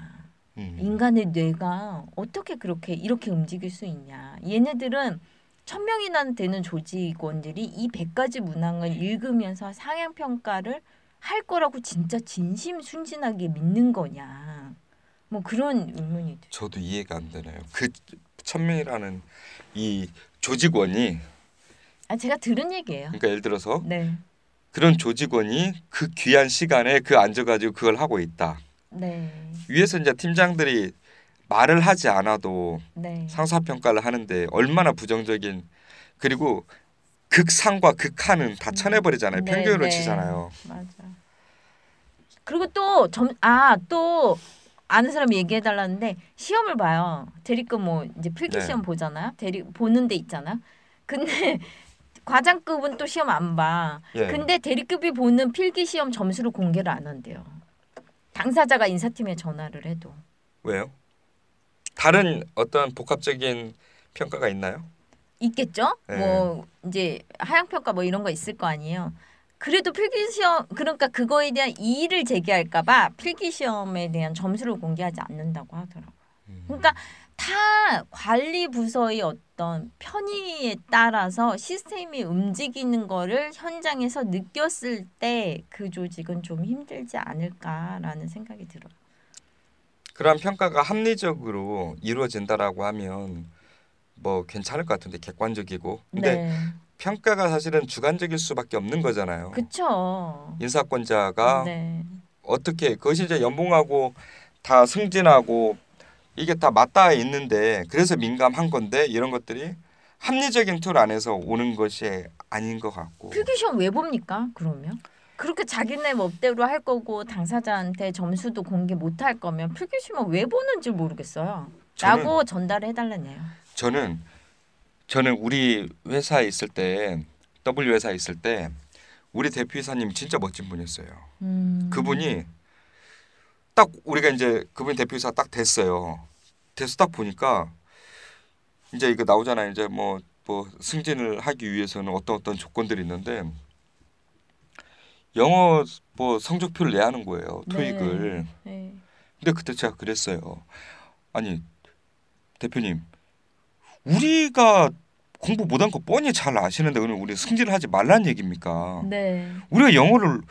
Speaker 1: 음.
Speaker 2: 인간의 뇌가 어떻게 그렇게 이렇게 움직일 수 있냐. 얘네들은 천 명이나 되는 조직원들이 이백 가지 문항을 읽으면서 상향 평가를 할 거라고 진짜 진심 순진하게 믿는 거냐. 뭐 그런 의문이 들어요.
Speaker 1: 저도 이해가 안 되네요. 그 천명이라는 이 조직원이
Speaker 2: 아 제가 들은 얘기예요.
Speaker 1: 그러니까 예를 들어서
Speaker 2: 네,
Speaker 1: 그런 조직원이 그 귀한 시간에 그 앉아가지고 그걸 하고 있다.
Speaker 2: 네,
Speaker 1: 위에서 이제 팀장들이 말을 하지 않아도
Speaker 2: 네.
Speaker 1: 상사 평가를 하는데 얼마나 부정적인 그리고 극상과 극하는 다 쳐내버리잖아요.
Speaker 2: 네,
Speaker 1: 평균으로
Speaker 2: 네.
Speaker 1: 치잖아요.
Speaker 2: 맞아. 그리고 또 점 아또 아 는 사람이 얘기해 달라는데 시험을 봐요. 대리급 뭐 이제 필기
Speaker 1: 네.
Speaker 2: 시험 보잖아요. 대리 보는 데 있잖아. 근데 (laughs) 과장급은 또 시험 안 봐.
Speaker 1: 예.
Speaker 2: 근데 대리급이 보는 필기 시험 점수를 공개를 안 한대요. 당사자가 인사팀에 전화를 해도.
Speaker 1: 왜요? 다른 어떤 복합적인 평가가 있나요?
Speaker 2: 있겠죠?
Speaker 1: 네.
Speaker 2: 뭐 이제 하향 평가 뭐 이런 거 있을 거 아니에요. 그래도 필기 시험 그러니까 그거에 대한 이의를 제기할까 봐 필기 시험에 대한 점수를 공개하지 않는다고 하더라고요.
Speaker 1: 음.
Speaker 2: 그러니까 다다 관리 부서의 어떤 편의에 따라서 시스템이 움직이는 거를 현장에서 느꼈을 때 그 조직은 좀 힘들지 않을까라는 생각이 들어요.
Speaker 1: 그런 평가가 합리적으로 이루어진다라고 하면 뭐 괜찮을 것 같은데 객관적이고 근데
Speaker 2: 네.
Speaker 1: 평가가 사실은 주관적일 수밖에 없는 거잖아요.
Speaker 2: 그쵸.
Speaker 1: 인사권자가
Speaker 2: 네.
Speaker 1: 어떻게 그것이 이제 연봉하고 다 승진하고 이게 다 맞닿아 있는데 그래서 민감한 건데 이런 것들이 합리적인 틀 안에서 오는 것이 아닌 것 같고
Speaker 2: 필기시험 왜 봅니까? 그러면 그렇게 자기네 멋대로 할 거고 당사자한테 점수도 공개 못 할 거면 필기시험 왜 보는지 모르겠어요.
Speaker 1: 저는-
Speaker 2: 라고 전달해 달라네요.
Speaker 1: 저는 저는 우리 회사에 있을 때 W 회사에 있을 때 우리 대표이사님 진짜 멋진 분이었어요.
Speaker 2: 음.
Speaker 1: 그분이 딱 우리가 이제 그분 대표이사 딱 됐어요. 돼서 딱 보니까 이제 이거 나오잖아요. 이제 뭐뭐 승진을 하기 위해서는 어떤 어떤 조건들이 있는데 영어 뭐 성적표를 내야 하는 거예요. 토익을.
Speaker 2: 네.
Speaker 1: 근데 그때 제가 그랬어요. 아니 대표님 우리가 공부 못한 거 뻔히 잘 아시는데 오늘 우리 승진을 하지 말란 얘기입니까?
Speaker 2: 네.
Speaker 1: 우리가 영어를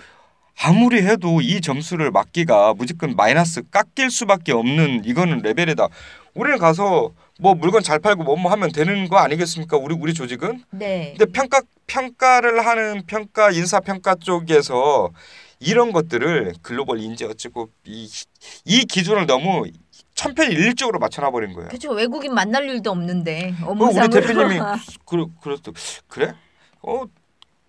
Speaker 1: 아무리 해도 이 점수를 맞기가 무조건 마이너스 깎일 수밖에 없는 이거는 레벨이다. 우리는 가서 뭐 물건 잘 팔고 뭐뭐 하면 되는 거 아니겠습니까? 우리 우리 조직은.
Speaker 2: 네.
Speaker 1: 근데 평가 평가를 하는 평가 인사 평가 쪽에서 이런 것들을 글로벌 인재 어쩌고 이, 이 기준을 너무 천편 일률적으로 맞춰놔 버린 거예요.
Speaker 2: 그렇죠. 외국인 만날 일도 없는데
Speaker 1: 어, 우리. 대표님이 (laughs) 그 그랬어 그래? 어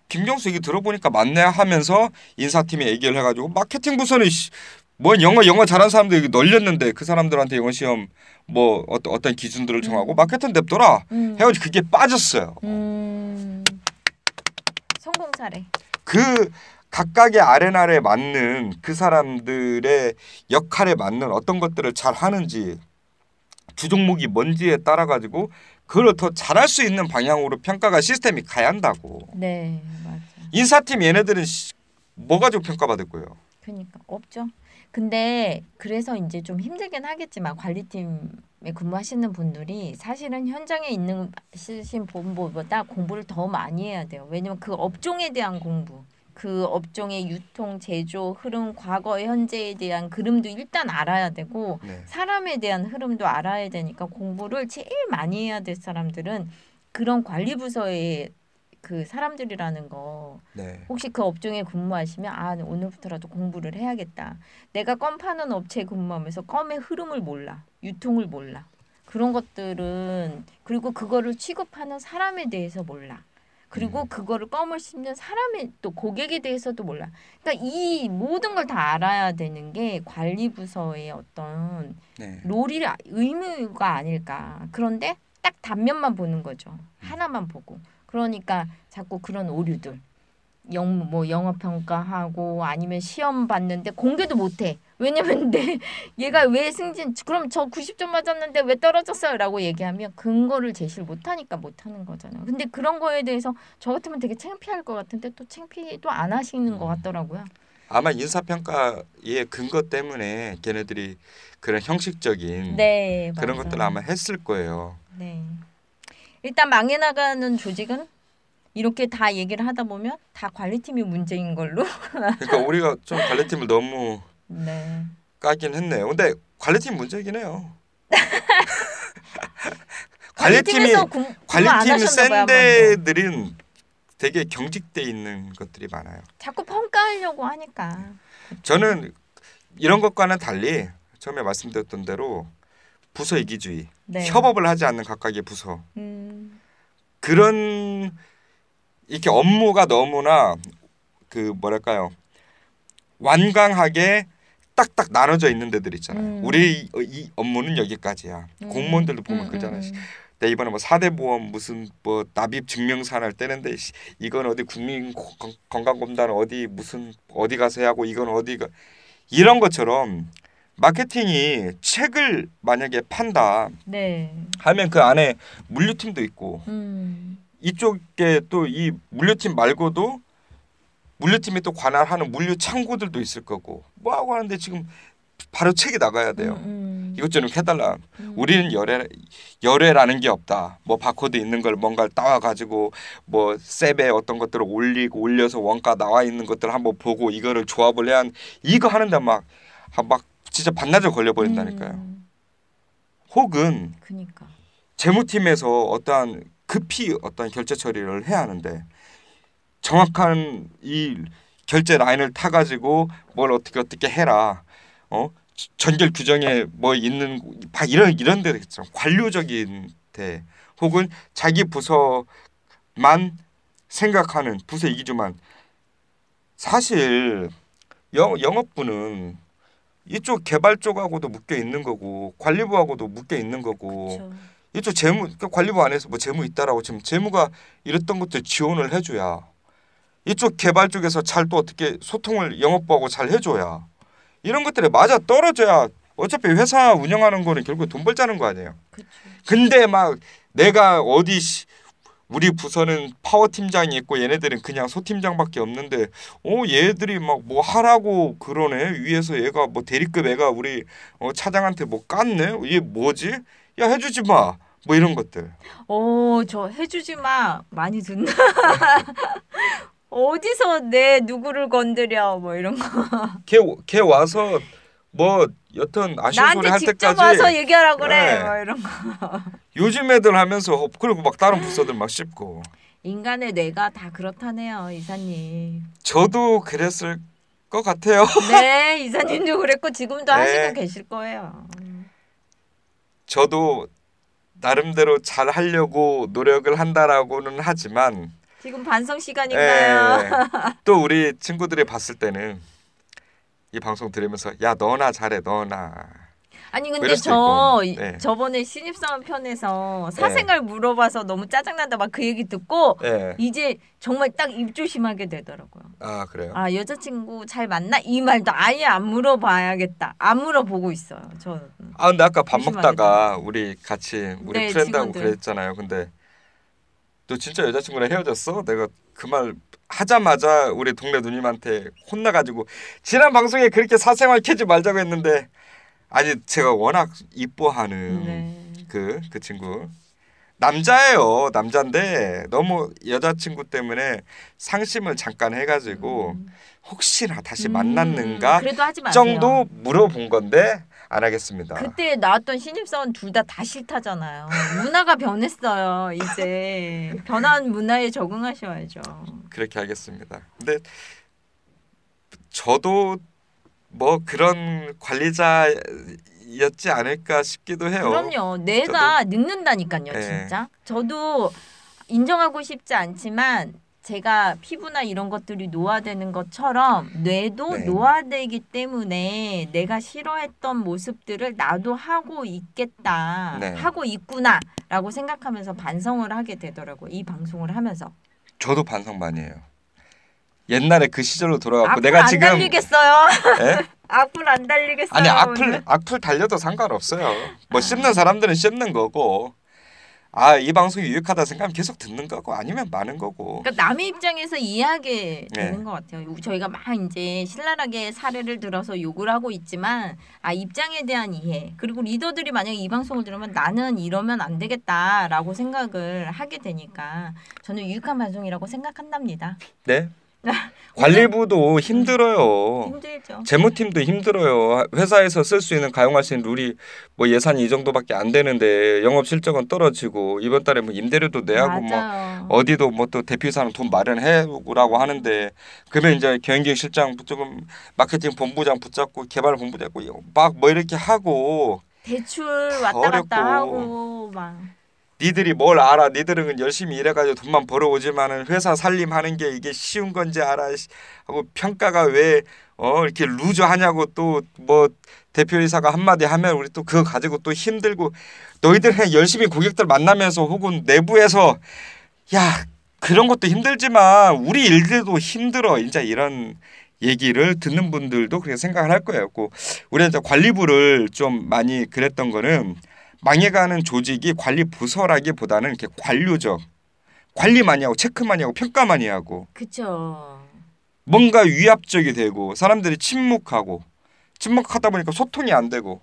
Speaker 1: 김경수 얘기 들어보니까 맞네 하면서 인사팀에 얘기를 해가지고 마케팅 부서는 씨, 뭐 영어 영어 잘하는 사람들 여기 널렸는데 그 사람들한테 영어 시험 뭐 어떤 어떤 기준들을 정하고
Speaker 2: 음.
Speaker 1: 마케팅 냅둬라
Speaker 2: 음.
Speaker 1: 해가지고 그게 빠졌어요.
Speaker 2: 음. 성공 사례.
Speaker 1: 그 각각의 아레나에 맞는 그 사람들의 역할에 맞는 어떤 것들을 잘 하는지 주 종목이 뭔지에 따라 가지고 그걸 더 잘할 수 있는 방향으로 평가가 시스템이 가야 한다고.
Speaker 2: 네, 맞아.
Speaker 1: 인사팀 얘네들은 씨, 뭐 가지고 평가받을 거예요?
Speaker 2: 그러니까 없죠. 근데 그래서 이제 좀 힘들긴 하겠지만 관리팀에 근무하시는 분들이 사실은 현장에 있는 시신 본보다 공부를 더 많이 해야 돼요. 왜냐면 그 업종에 대한 공부, 그 업종의 유통, 제조, 흐름, 과거, 현재에 대한 흐름도 일단 알아야 되고
Speaker 1: 네.
Speaker 2: 사람에 대한 흐름도 알아야 되니까 공부를 제일 많이 해야 될 사람들은 그런 관리 부서의 그 사람들이라는 거
Speaker 1: 네.
Speaker 2: 혹시 그 업종에 근무하시면 아 오늘부터라도 공부를 해야겠다. 내가 껌 파는 업체에 근무하면서 껌의 흐름을 몰라, 유통을 몰라. 그런 것들은 그리고 그거를 취급하는 사람에 대해서 몰라. 그리고
Speaker 1: 음.
Speaker 2: 그거를 껌을 씹는 사람의 또 고객에 대해서도 몰라. 그러니까 이 모든 걸 다 알아야 되는 게 관리 부서의 어떤
Speaker 1: 네.
Speaker 2: 롤이 의무가 아닐까. 그런데 딱 단면만 보는 거죠. 하나만 보고. 그러니까 자꾸 그런 오류들. 영, 뭐 영어 평가하고 아니면 시험 봤는데 공개도 못 해. 왜냐면 내 (laughs) 얘가 왜 승진 그럼 저 90점 맞았는데 왜 떨어졌어요라고 얘기하면 근거를 제시를 못 하니까 못 하는 거잖아요. 근데 그런 거에 대해서 저 같으면 되게 창피할 것 같은데 또 창피도 안 하시는 것 같더라고요.
Speaker 1: 아마 인사평가의 근거 때문에 걔네들이 그런 형식적인
Speaker 2: 네,
Speaker 1: 그런. 것들을 아마 했을 거예요.
Speaker 2: 네. 일단 망해 나가는 조직은 이렇게 다 얘기를 하다 보면 다 관리팀이 문제인 걸로. (laughs)
Speaker 1: 그러니까 우리가 좀 관리팀을 너무
Speaker 2: 네.
Speaker 1: 까긴 했네요. 근데 관리팀 문제긴 해요. (laughs) 관리팀이 관리팀. 센데들은 되게 경직돼 있는 것들이 많아요.
Speaker 2: 자꾸 평가하려고 하니까.
Speaker 1: 저는 이런 것과는 달리 처음에 말씀드렸던 대로 부서 이기주의,
Speaker 2: 네.
Speaker 1: 협업을 하지 않는 각각의 부서
Speaker 2: 음.
Speaker 1: 그런 이렇게 업무가 너무나 그 뭐랄까요 완강하게 딱딱 나눠져 있는 데들 있잖아요.
Speaker 2: 음.
Speaker 1: 우리 이, 이 업무는 여기까지야.
Speaker 2: 음.
Speaker 1: 공무원들도 보면
Speaker 2: 음. 음, 음.
Speaker 1: 내 이번에 뭐 사대 보험 무슨 뭐 납입 증명서를 떼는데 씨, 이건 어디 국민 건- 건강검단 어디 무슨 어디 가서 하고 이건 어디가 이런 것처럼 마케팅이 책을 만약에 판다
Speaker 2: 네.
Speaker 1: 하면 그 안에 물류팀도 있고
Speaker 2: 음.
Speaker 1: 이쪽에 또 이 물류팀 말고도 물류팀이 또 관할하는 물류 창고들도 있을 거고 뭐 하고 하는데 지금 바로 책이 나가야 돼요.
Speaker 2: 음, 음.
Speaker 1: 이것 좀 해달라.
Speaker 2: 음.
Speaker 1: 우리는 열애 열애라는 게 없다. 뭐 바코드 있는 걸 뭔가를 따와 가지고 뭐 셉에 어떤 것들을 올리고 올려서 원가 나와 있는 것들 한번 보고 이거를 조합을 해야 한 이거 하는데 막막 진짜 반나절 걸려 버린다니까요.
Speaker 2: 음,
Speaker 1: 혹은
Speaker 2: 그니까.
Speaker 1: 재무팀에서 어떠한 급히 어떤 결제 처리를 해야 하는데 정확한 이 결제 라인을 타 가지고 뭘 어떻게 어떻게 해라. 어? 전결 규정에 뭐 있는 막 이런 이런 데 있죠. 관료적인 데 혹은 자기 부서만 생각하는 부서 이기주만 사실 영, 영업부는 이쪽 개발 쪽하고도 묶여 있는 거고 관리부하고도 묶여 있는 거고
Speaker 2: 그쵸.
Speaker 1: 이쪽 재무 그러니까 관리부 안에서 뭐 재무 있다라고 지금 재무가 이랬던 것들 지원을 해줘야 이쪽 개발 쪽에서 잘 또 어떻게 소통을 영업부하고 잘 해줘야 이런 것들이 맞아 떨어져야 어차피 회사 운영하는 거는 결국 돈 벌자는 거 아니에요.
Speaker 2: 그쵸.
Speaker 1: 근데 막 내가 어디 시- 우리 부서는 파워 팀장이 있고 얘네들은 그냥 소 팀장밖에 없는데 어 얘들이 막 뭐 하라고 그러네 위에서 얘가 뭐 대리급 애가 우리 어, 차장한테 뭐 깠네 얘 뭐지 야 해주지 마 뭐 이런 것들
Speaker 2: 오, 저 해주지 마. 많이 듣나? (laughs) 어디서 내 누구를 건드려? 뭐 이런 거.
Speaker 1: 걔, 걔 와서 뭐 여튼 아쉬운 소리
Speaker 2: 나한테
Speaker 1: 할
Speaker 2: 직접
Speaker 1: 때까지
Speaker 2: 와서 얘기하라 그래.
Speaker 1: 네.
Speaker 2: 뭐 이런 거. (laughs)
Speaker 1: 요즘 애들 하면서 어, 그리고 막 다른 부서들 막 씹고
Speaker 2: 인간의 뇌가 다 그렇다네요, 이사님.
Speaker 1: 저도 그랬을 것 같아요
Speaker 2: 네, (laughs) 이사님도 그랬고 지금도
Speaker 1: 네.
Speaker 2: 하시고 계실 거예요.
Speaker 1: 저도 나름대로 잘 하려고 노력을 한다라고는 하지만
Speaker 2: 지금 반성 시간인가요?
Speaker 1: 예, 또 우리 친구들이 봤을 때는 이 방송 들으면서 야 너나 잘해 너나
Speaker 2: 아니
Speaker 1: 뭐
Speaker 2: 근데 저.
Speaker 1: 네.
Speaker 2: 저번에 신입사원 편에서 사생활 물어봐서 너무 짜증난다 막 그 얘기 듣고
Speaker 1: 예.
Speaker 2: 이제 정말 딱 입조심하게 되더라고요.
Speaker 1: 아 그래요
Speaker 2: 아 여자친구 잘 만나 이 말도 아예 안 물어봐야겠다. 안 물어보고 있어요.
Speaker 1: 저아 근데 아까 밥 먹다가 우리 같이 우리
Speaker 2: 네,
Speaker 1: 프렌드하고. 그랬잖아요 근데 너 진짜 여자친구랑 헤어졌어? 내가 그 말 하자마자 우리 동네 누님한테 혼나가지고 지난 방송에 그렇게 사생활 캐지 말자고 했는데 아니 제가 워낙 이뻐하는
Speaker 2: 네.
Speaker 1: 그, 그 친구. 남자예요. 남자인데 너무 여자친구 때문에 상심을 잠깐 해가지고
Speaker 2: 음.
Speaker 1: 혹시나 다시
Speaker 2: 음,
Speaker 1: 만났는가. 정도 물어본 건데 안 하겠습니다.
Speaker 2: 그때 나왔던 신입사원 둘 다 다 싫다잖아요. 문화가 변했어요. 이제 변한 문화에 적응하셔야죠.
Speaker 1: 그렇게 하겠습니다. 근데 저도 뭐 그런 관리자였지 않을까 싶기도 해요.
Speaker 2: 그럼요. 내가 늙는다니까요,
Speaker 1: 네.
Speaker 2: 진짜. 저도 인정하고 싶지 않지만 제가 피부나 이런 것들이 노화되는 것처럼 뇌도
Speaker 1: 네.
Speaker 2: 노화되기 때문에 내가 싫어했던 모습들을 나도 하고 있겠다.
Speaker 1: 네.
Speaker 2: 하고 있구나라고 생각하면서 반성을 하게 되더라고요. 이 방송을 하면서.
Speaker 1: 저도 반성 많이 해요. 옛날에 그 시절로 돌아갔고
Speaker 2: 악플
Speaker 1: 내가
Speaker 2: 안
Speaker 1: 지금
Speaker 2: 달리겠어요.
Speaker 1: 예? (laughs)
Speaker 2: 악플 안 달리겠어요.
Speaker 1: 아니 악플
Speaker 2: 오늘.
Speaker 1: 악플 달려도 상관없어요. 뭐 씹는 사람들은 씹는 거고 아 이 방송이 유익하다 생각하면 계속 듣는 거고 아니면 많은 거고
Speaker 2: 그러니까 남의 입장에서 이해하게
Speaker 1: 네.
Speaker 2: 되는 것 같아요. 요- 저희가 막 이제 신랄하게 사례를 들어서 욕을 하고 있지만 아 입장에 대한 이해 그리고 리더들이 만약에 이 방송을 들으면 나는 이러면 안 되겠다라고 생각을 하게 되니까 저는 유익한 방송이라고 생각한답니다.
Speaker 1: 네 (laughs) 관리부도 힘들어요.
Speaker 2: 힘들죠.
Speaker 1: 재무팀도 힘들어요. 회사에서 쓸 수 있는 가용할 수 있는 룰이 뭐 예산이 이 정도밖에 안 되는데 영업 실적은 떨어지고 이번 달에 뭐 임대료도 내야고 뭐
Speaker 2: 맞아요.
Speaker 1: 어디도 뭐 또 대표이사는 돈 마련해 오라고 하는데 그러면 이제 경영기획 실장 조금 마케팅 본부장 붙잡고 개발 본부장 잡고 막 뭐 이렇게 하고
Speaker 2: 대출 왔다
Speaker 1: 어렵고.
Speaker 2: 갔다 하고 막
Speaker 1: 니들이 뭘 알아? 니들은 열심히 일해가지고 돈만 벌어오지만은 회사 살림하는 게 이게 쉬운 건지 알아? 씨. 하고 평가가 왜 어 이렇게 루저하냐고 또 뭐 대표이사가 한마디 하면 우리 또 그거 가지고 또 힘들고 너희들 그냥 열심히 고객들 만나면서 혹은 내부에서 야 그런 것도 힘들지만 우리 일들도 힘들어 이제 이런 얘기를 듣는 분들도 그렇게 생각을 할 거예요. 고 우리 이제 관리부를 좀 많이 그랬던 거는 망해가는 조직이 관리 부서라기보다는 이렇게 관료적 관리 많이 하고 체크 많이 하고 평가 많이 하고
Speaker 2: 그쵸.
Speaker 1: 뭔가 위압적이 되고 사람들이 침묵하고 침묵하다 보니까 소통이 안 되고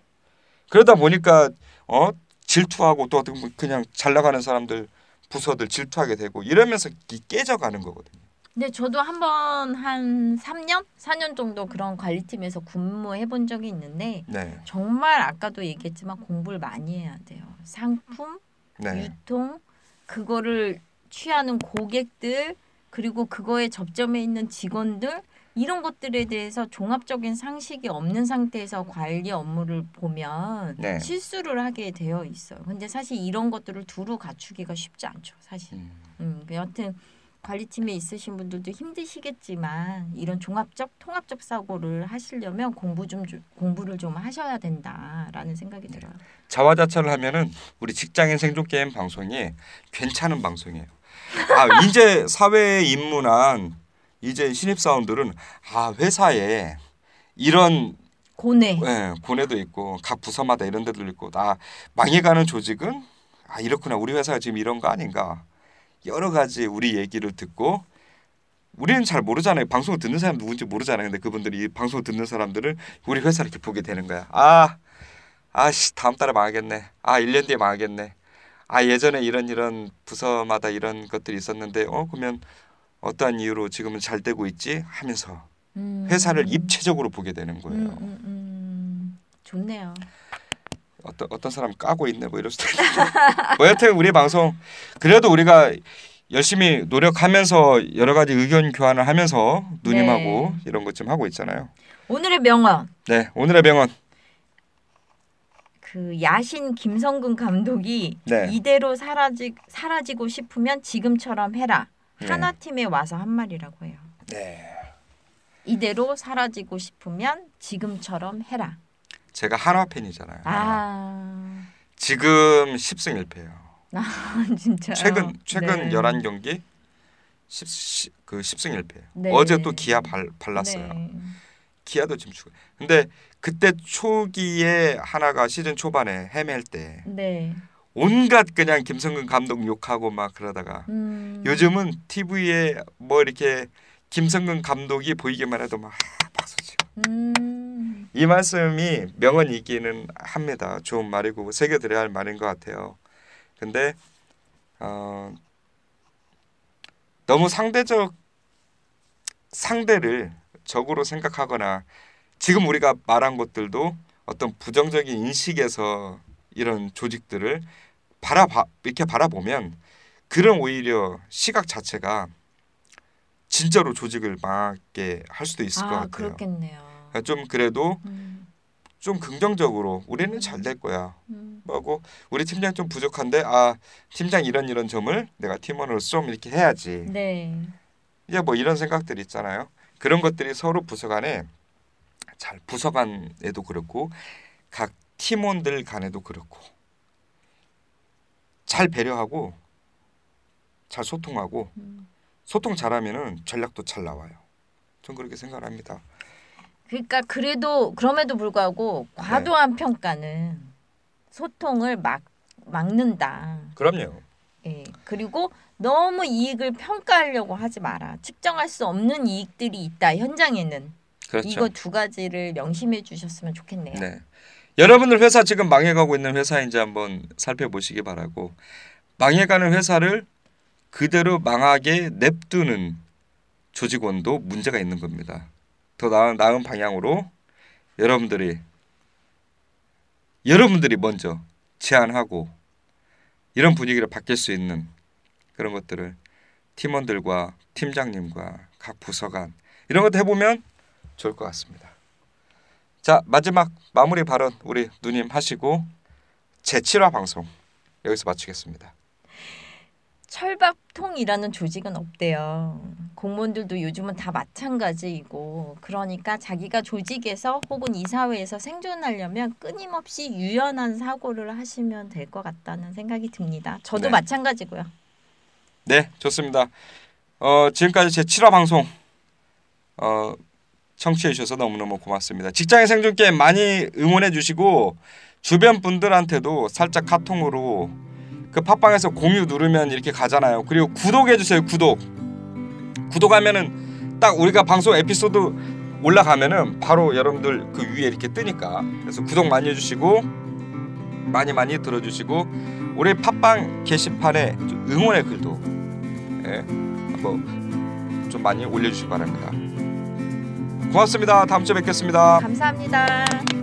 Speaker 1: 그러다 보니까 어 질투하고 또 그냥 잘 나가는 사람들 부서들 질투하게 되고 이러면서 깨져가는 거거든요.
Speaker 2: 네, 저도 한 번 한 3년, 4년 정도 그런 관리팀에서 근무해 본 적이 있는데
Speaker 1: 네.
Speaker 2: 정말 아까도 얘기했지만 공부를 많이 해야 돼요. 상품,
Speaker 1: 네.
Speaker 2: 유통, 그거를 취하는 고객들, 그리고 그거에 접점에 있는 직원들 이런 것들에 대해서 종합적인 상식이 없는 상태에서 관리 업무를 보면
Speaker 1: 네.
Speaker 2: 실수를 하게 되어 있어요. 근데 사실 이런 것들을 두루 갖추기가 쉽지 않죠. 사실.
Speaker 1: 음.
Speaker 2: 음, 여하튼 관리팀에 있으신 분들도 힘드시겠지만 이런 종합적 통합적 사고를 하시려면 공부 좀 주- 공부를 좀 하셔야 된다라는 생각이 들어요.
Speaker 1: 자화자찬을 하면은 우리 직장인 생존 게임 방송이 괜찮은 방송이에요. 아 (laughs) 이제 사회에 입문한 이제 신입 사원들은 아 회사에 이런
Speaker 2: 고뇌.
Speaker 1: 예, 고뇌도 있고 각 부서마다 이런 데도 있고 다 망해가는 조직은 아 이렇구나 우리 회사가 지금 이런 거 아닌가 여러 가지 우리 얘기를 듣고 우리는 잘 모르잖아요 방송을 듣는 사람 누군지 모르잖아요 근데 그분들이 이 방송을 듣는 사람들은 우리 회사를 이렇게 보게 되는 거야 아 아씨 다음 달에 망하겠네 아 1년 뒤에 망하겠네 아 예전에 이런 이런 부서마다 이런 것들이 있었는데 어 그러면 어떠한 이유로 지금은 잘 되고 있지 하면서
Speaker 2: 음.
Speaker 1: 회사를 입체적으로 보게 되는 거예요.
Speaker 2: 음, 음, 음. 좋네요.
Speaker 1: 어떤 어떤 사람 까고 있네 뭐 이럴 수도 있는데 뭐 여튼 우리 방송 그래도 우리가 열심히 노력하면서 여러 가지 의견 교환을 하면서 누님하고
Speaker 2: 네.
Speaker 1: 이런 것 좀 하고 있잖아요.
Speaker 2: 오늘의 명언.
Speaker 1: 네 오늘의 병원
Speaker 2: 그 야신 김성근 감독이
Speaker 1: 네.
Speaker 2: 이대로 사라지 사라지고 싶으면 지금처럼 해라.
Speaker 1: 네.
Speaker 2: 하나 팀에 와서 한 말이라고 해요.
Speaker 1: 네
Speaker 2: 이대로 사라지고 싶으면 지금처럼 해라.
Speaker 1: 제가 한화 팬이잖아요.
Speaker 2: 아,
Speaker 1: 지금 10승 1패예요.
Speaker 2: 진짜.
Speaker 1: 최근 최근
Speaker 2: 네.
Speaker 1: 11경기 10, 그 10승 1패.
Speaker 2: 네.
Speaker 1: 어제 또 기아 발, 발랐어요.
Speaker 2: 네.
Speaker 1: 기아도 지금 죽어. 근데 그때 초기에 하나가 시즌 초반에 헤맬 때
Speaker 2: 네.
Speaker 1: 온갖 그냥 김성근 감독 욕하고 막 그러다가
Speaker 2: 음.
Speaker 1: 요즘은 TV에 뭐 이렇게 김성근 감독이 보이기만 해도 막 박수 치고
Speaker 2: 음.
Speaker 1: 이 말씀이 명언이기는 합니다. 좋은 말이고 새겨드려야 할 말인 것 같아요. 근데 어, 너무 상대적 상대를 적으로 생각하거나 지금 우리가 말한 것들도 어떤 부정적인 인식에서 이런 조직들을 바라봐 이렇게 바라보면 그런 오히려 시각 자체가 진짜로 조직을 망하게 할 수도 있을 것
Speaker 2: 아,
Speaker 1: 같아요.
Speaker 2: 그렇겠네요.
Speaker 1: 좀 그래도
Speaker 2: 음.
Speaker 1: 좀 긍정적으로 우리는 잘 될 거야.
Speaker 2: 음.
Speaker 1: 뭐고 우리 팀장 좀 부족한데 아 팀장 이런 이런 점을 내가 팀원으로 좀 이렇게 해야지.
Speaker 2: 네.
Speaker 1: 이제 뭐 이런 생각들 있잖아요. 그런 것들이 서로 부서 간에 잘 부서 간에도 그렇고 각 팀원들 간에도 그렇고 잘 배려하고 잘 소통하고
Speaker 2: 음.
Speaker 1: 소통 잘하면은 전략도 잘 나와요. 전 그렇게 생각합니다.
Speaker 2: 그러니까 그래도 그럼에도 불구하고
Speaker 1: 네.
Speaker 2: 과도한 평가는 소통을 막 막는다.
Speaker 1: 그럼요.
Speaker 2: 예. 그리고 너무 이익을 평가하려고 하지 마라. 측정할 수 없는 이익들이 있다. 현장에는
Speaker 1: 그렇죠.
Speaker 2: 이거 두 가지를 명심해 주셨으면 좋겠네요.
Speaker 1: 네. 여러분들 회사 지금 망해가고 있는 회사인지 한번 살펴보시기 바라고 망해가는 회사를 그대로 망하게 냅두는 조직원도 문제가 있는 겁니다. 더 나은, 나은 방향으로 여러분들이 여러분들이 먼저 제안하고 이런 분위기를 바뀔 수 있는 그런 것들을 팀원들과 팀장님과 각 부서간 이런 것도 해보면 좋을 것 같습니다. 자 마지막 마무리 발언 우리 누님 하시고 제 7화 방송 여기서 마치겠습니다.
Speaker 2: 철밥통이라는 조직은 없대요. 공무원들도 요즘은 다 마찬가지이고 그러니까 자기가 조직에서 혹은 이사회에서 생존하려면 끊임없이 유연한 사고를 하시면 될 것 같다는 생각이 듭니다. 저도
Speaker 1: 네.
Speaker 2: 마찬가지고요.
Speaker 1: 네 좋습니다. 어, 지금까지 제 7화 방송 어, 청취해 주셔서 너무너무 고맙습니다. 직장의 생존 게임 많이 응원해 주시고 주변 분들한테도 살짝 카톡으로 그 팟빵에서 공유 누르면 이렇게 가잖아요. 그리고 구독해 주세요. 구독. 구독하면은 딱 우리가 방송 에피소드 올라가면은 바로 여러분들 그 위에 이렇게 뜨니까 그래서 구독 많이 해주시고 많이 많이 들어주시고 우리 팟빵 게시판에 좀 응원의 글도 예, 한번 좀 많이 올려주시기 바랍니다. 고맙습니다. 다음 주에 뵙겠습니다.
Speaker 2: 감사합니다.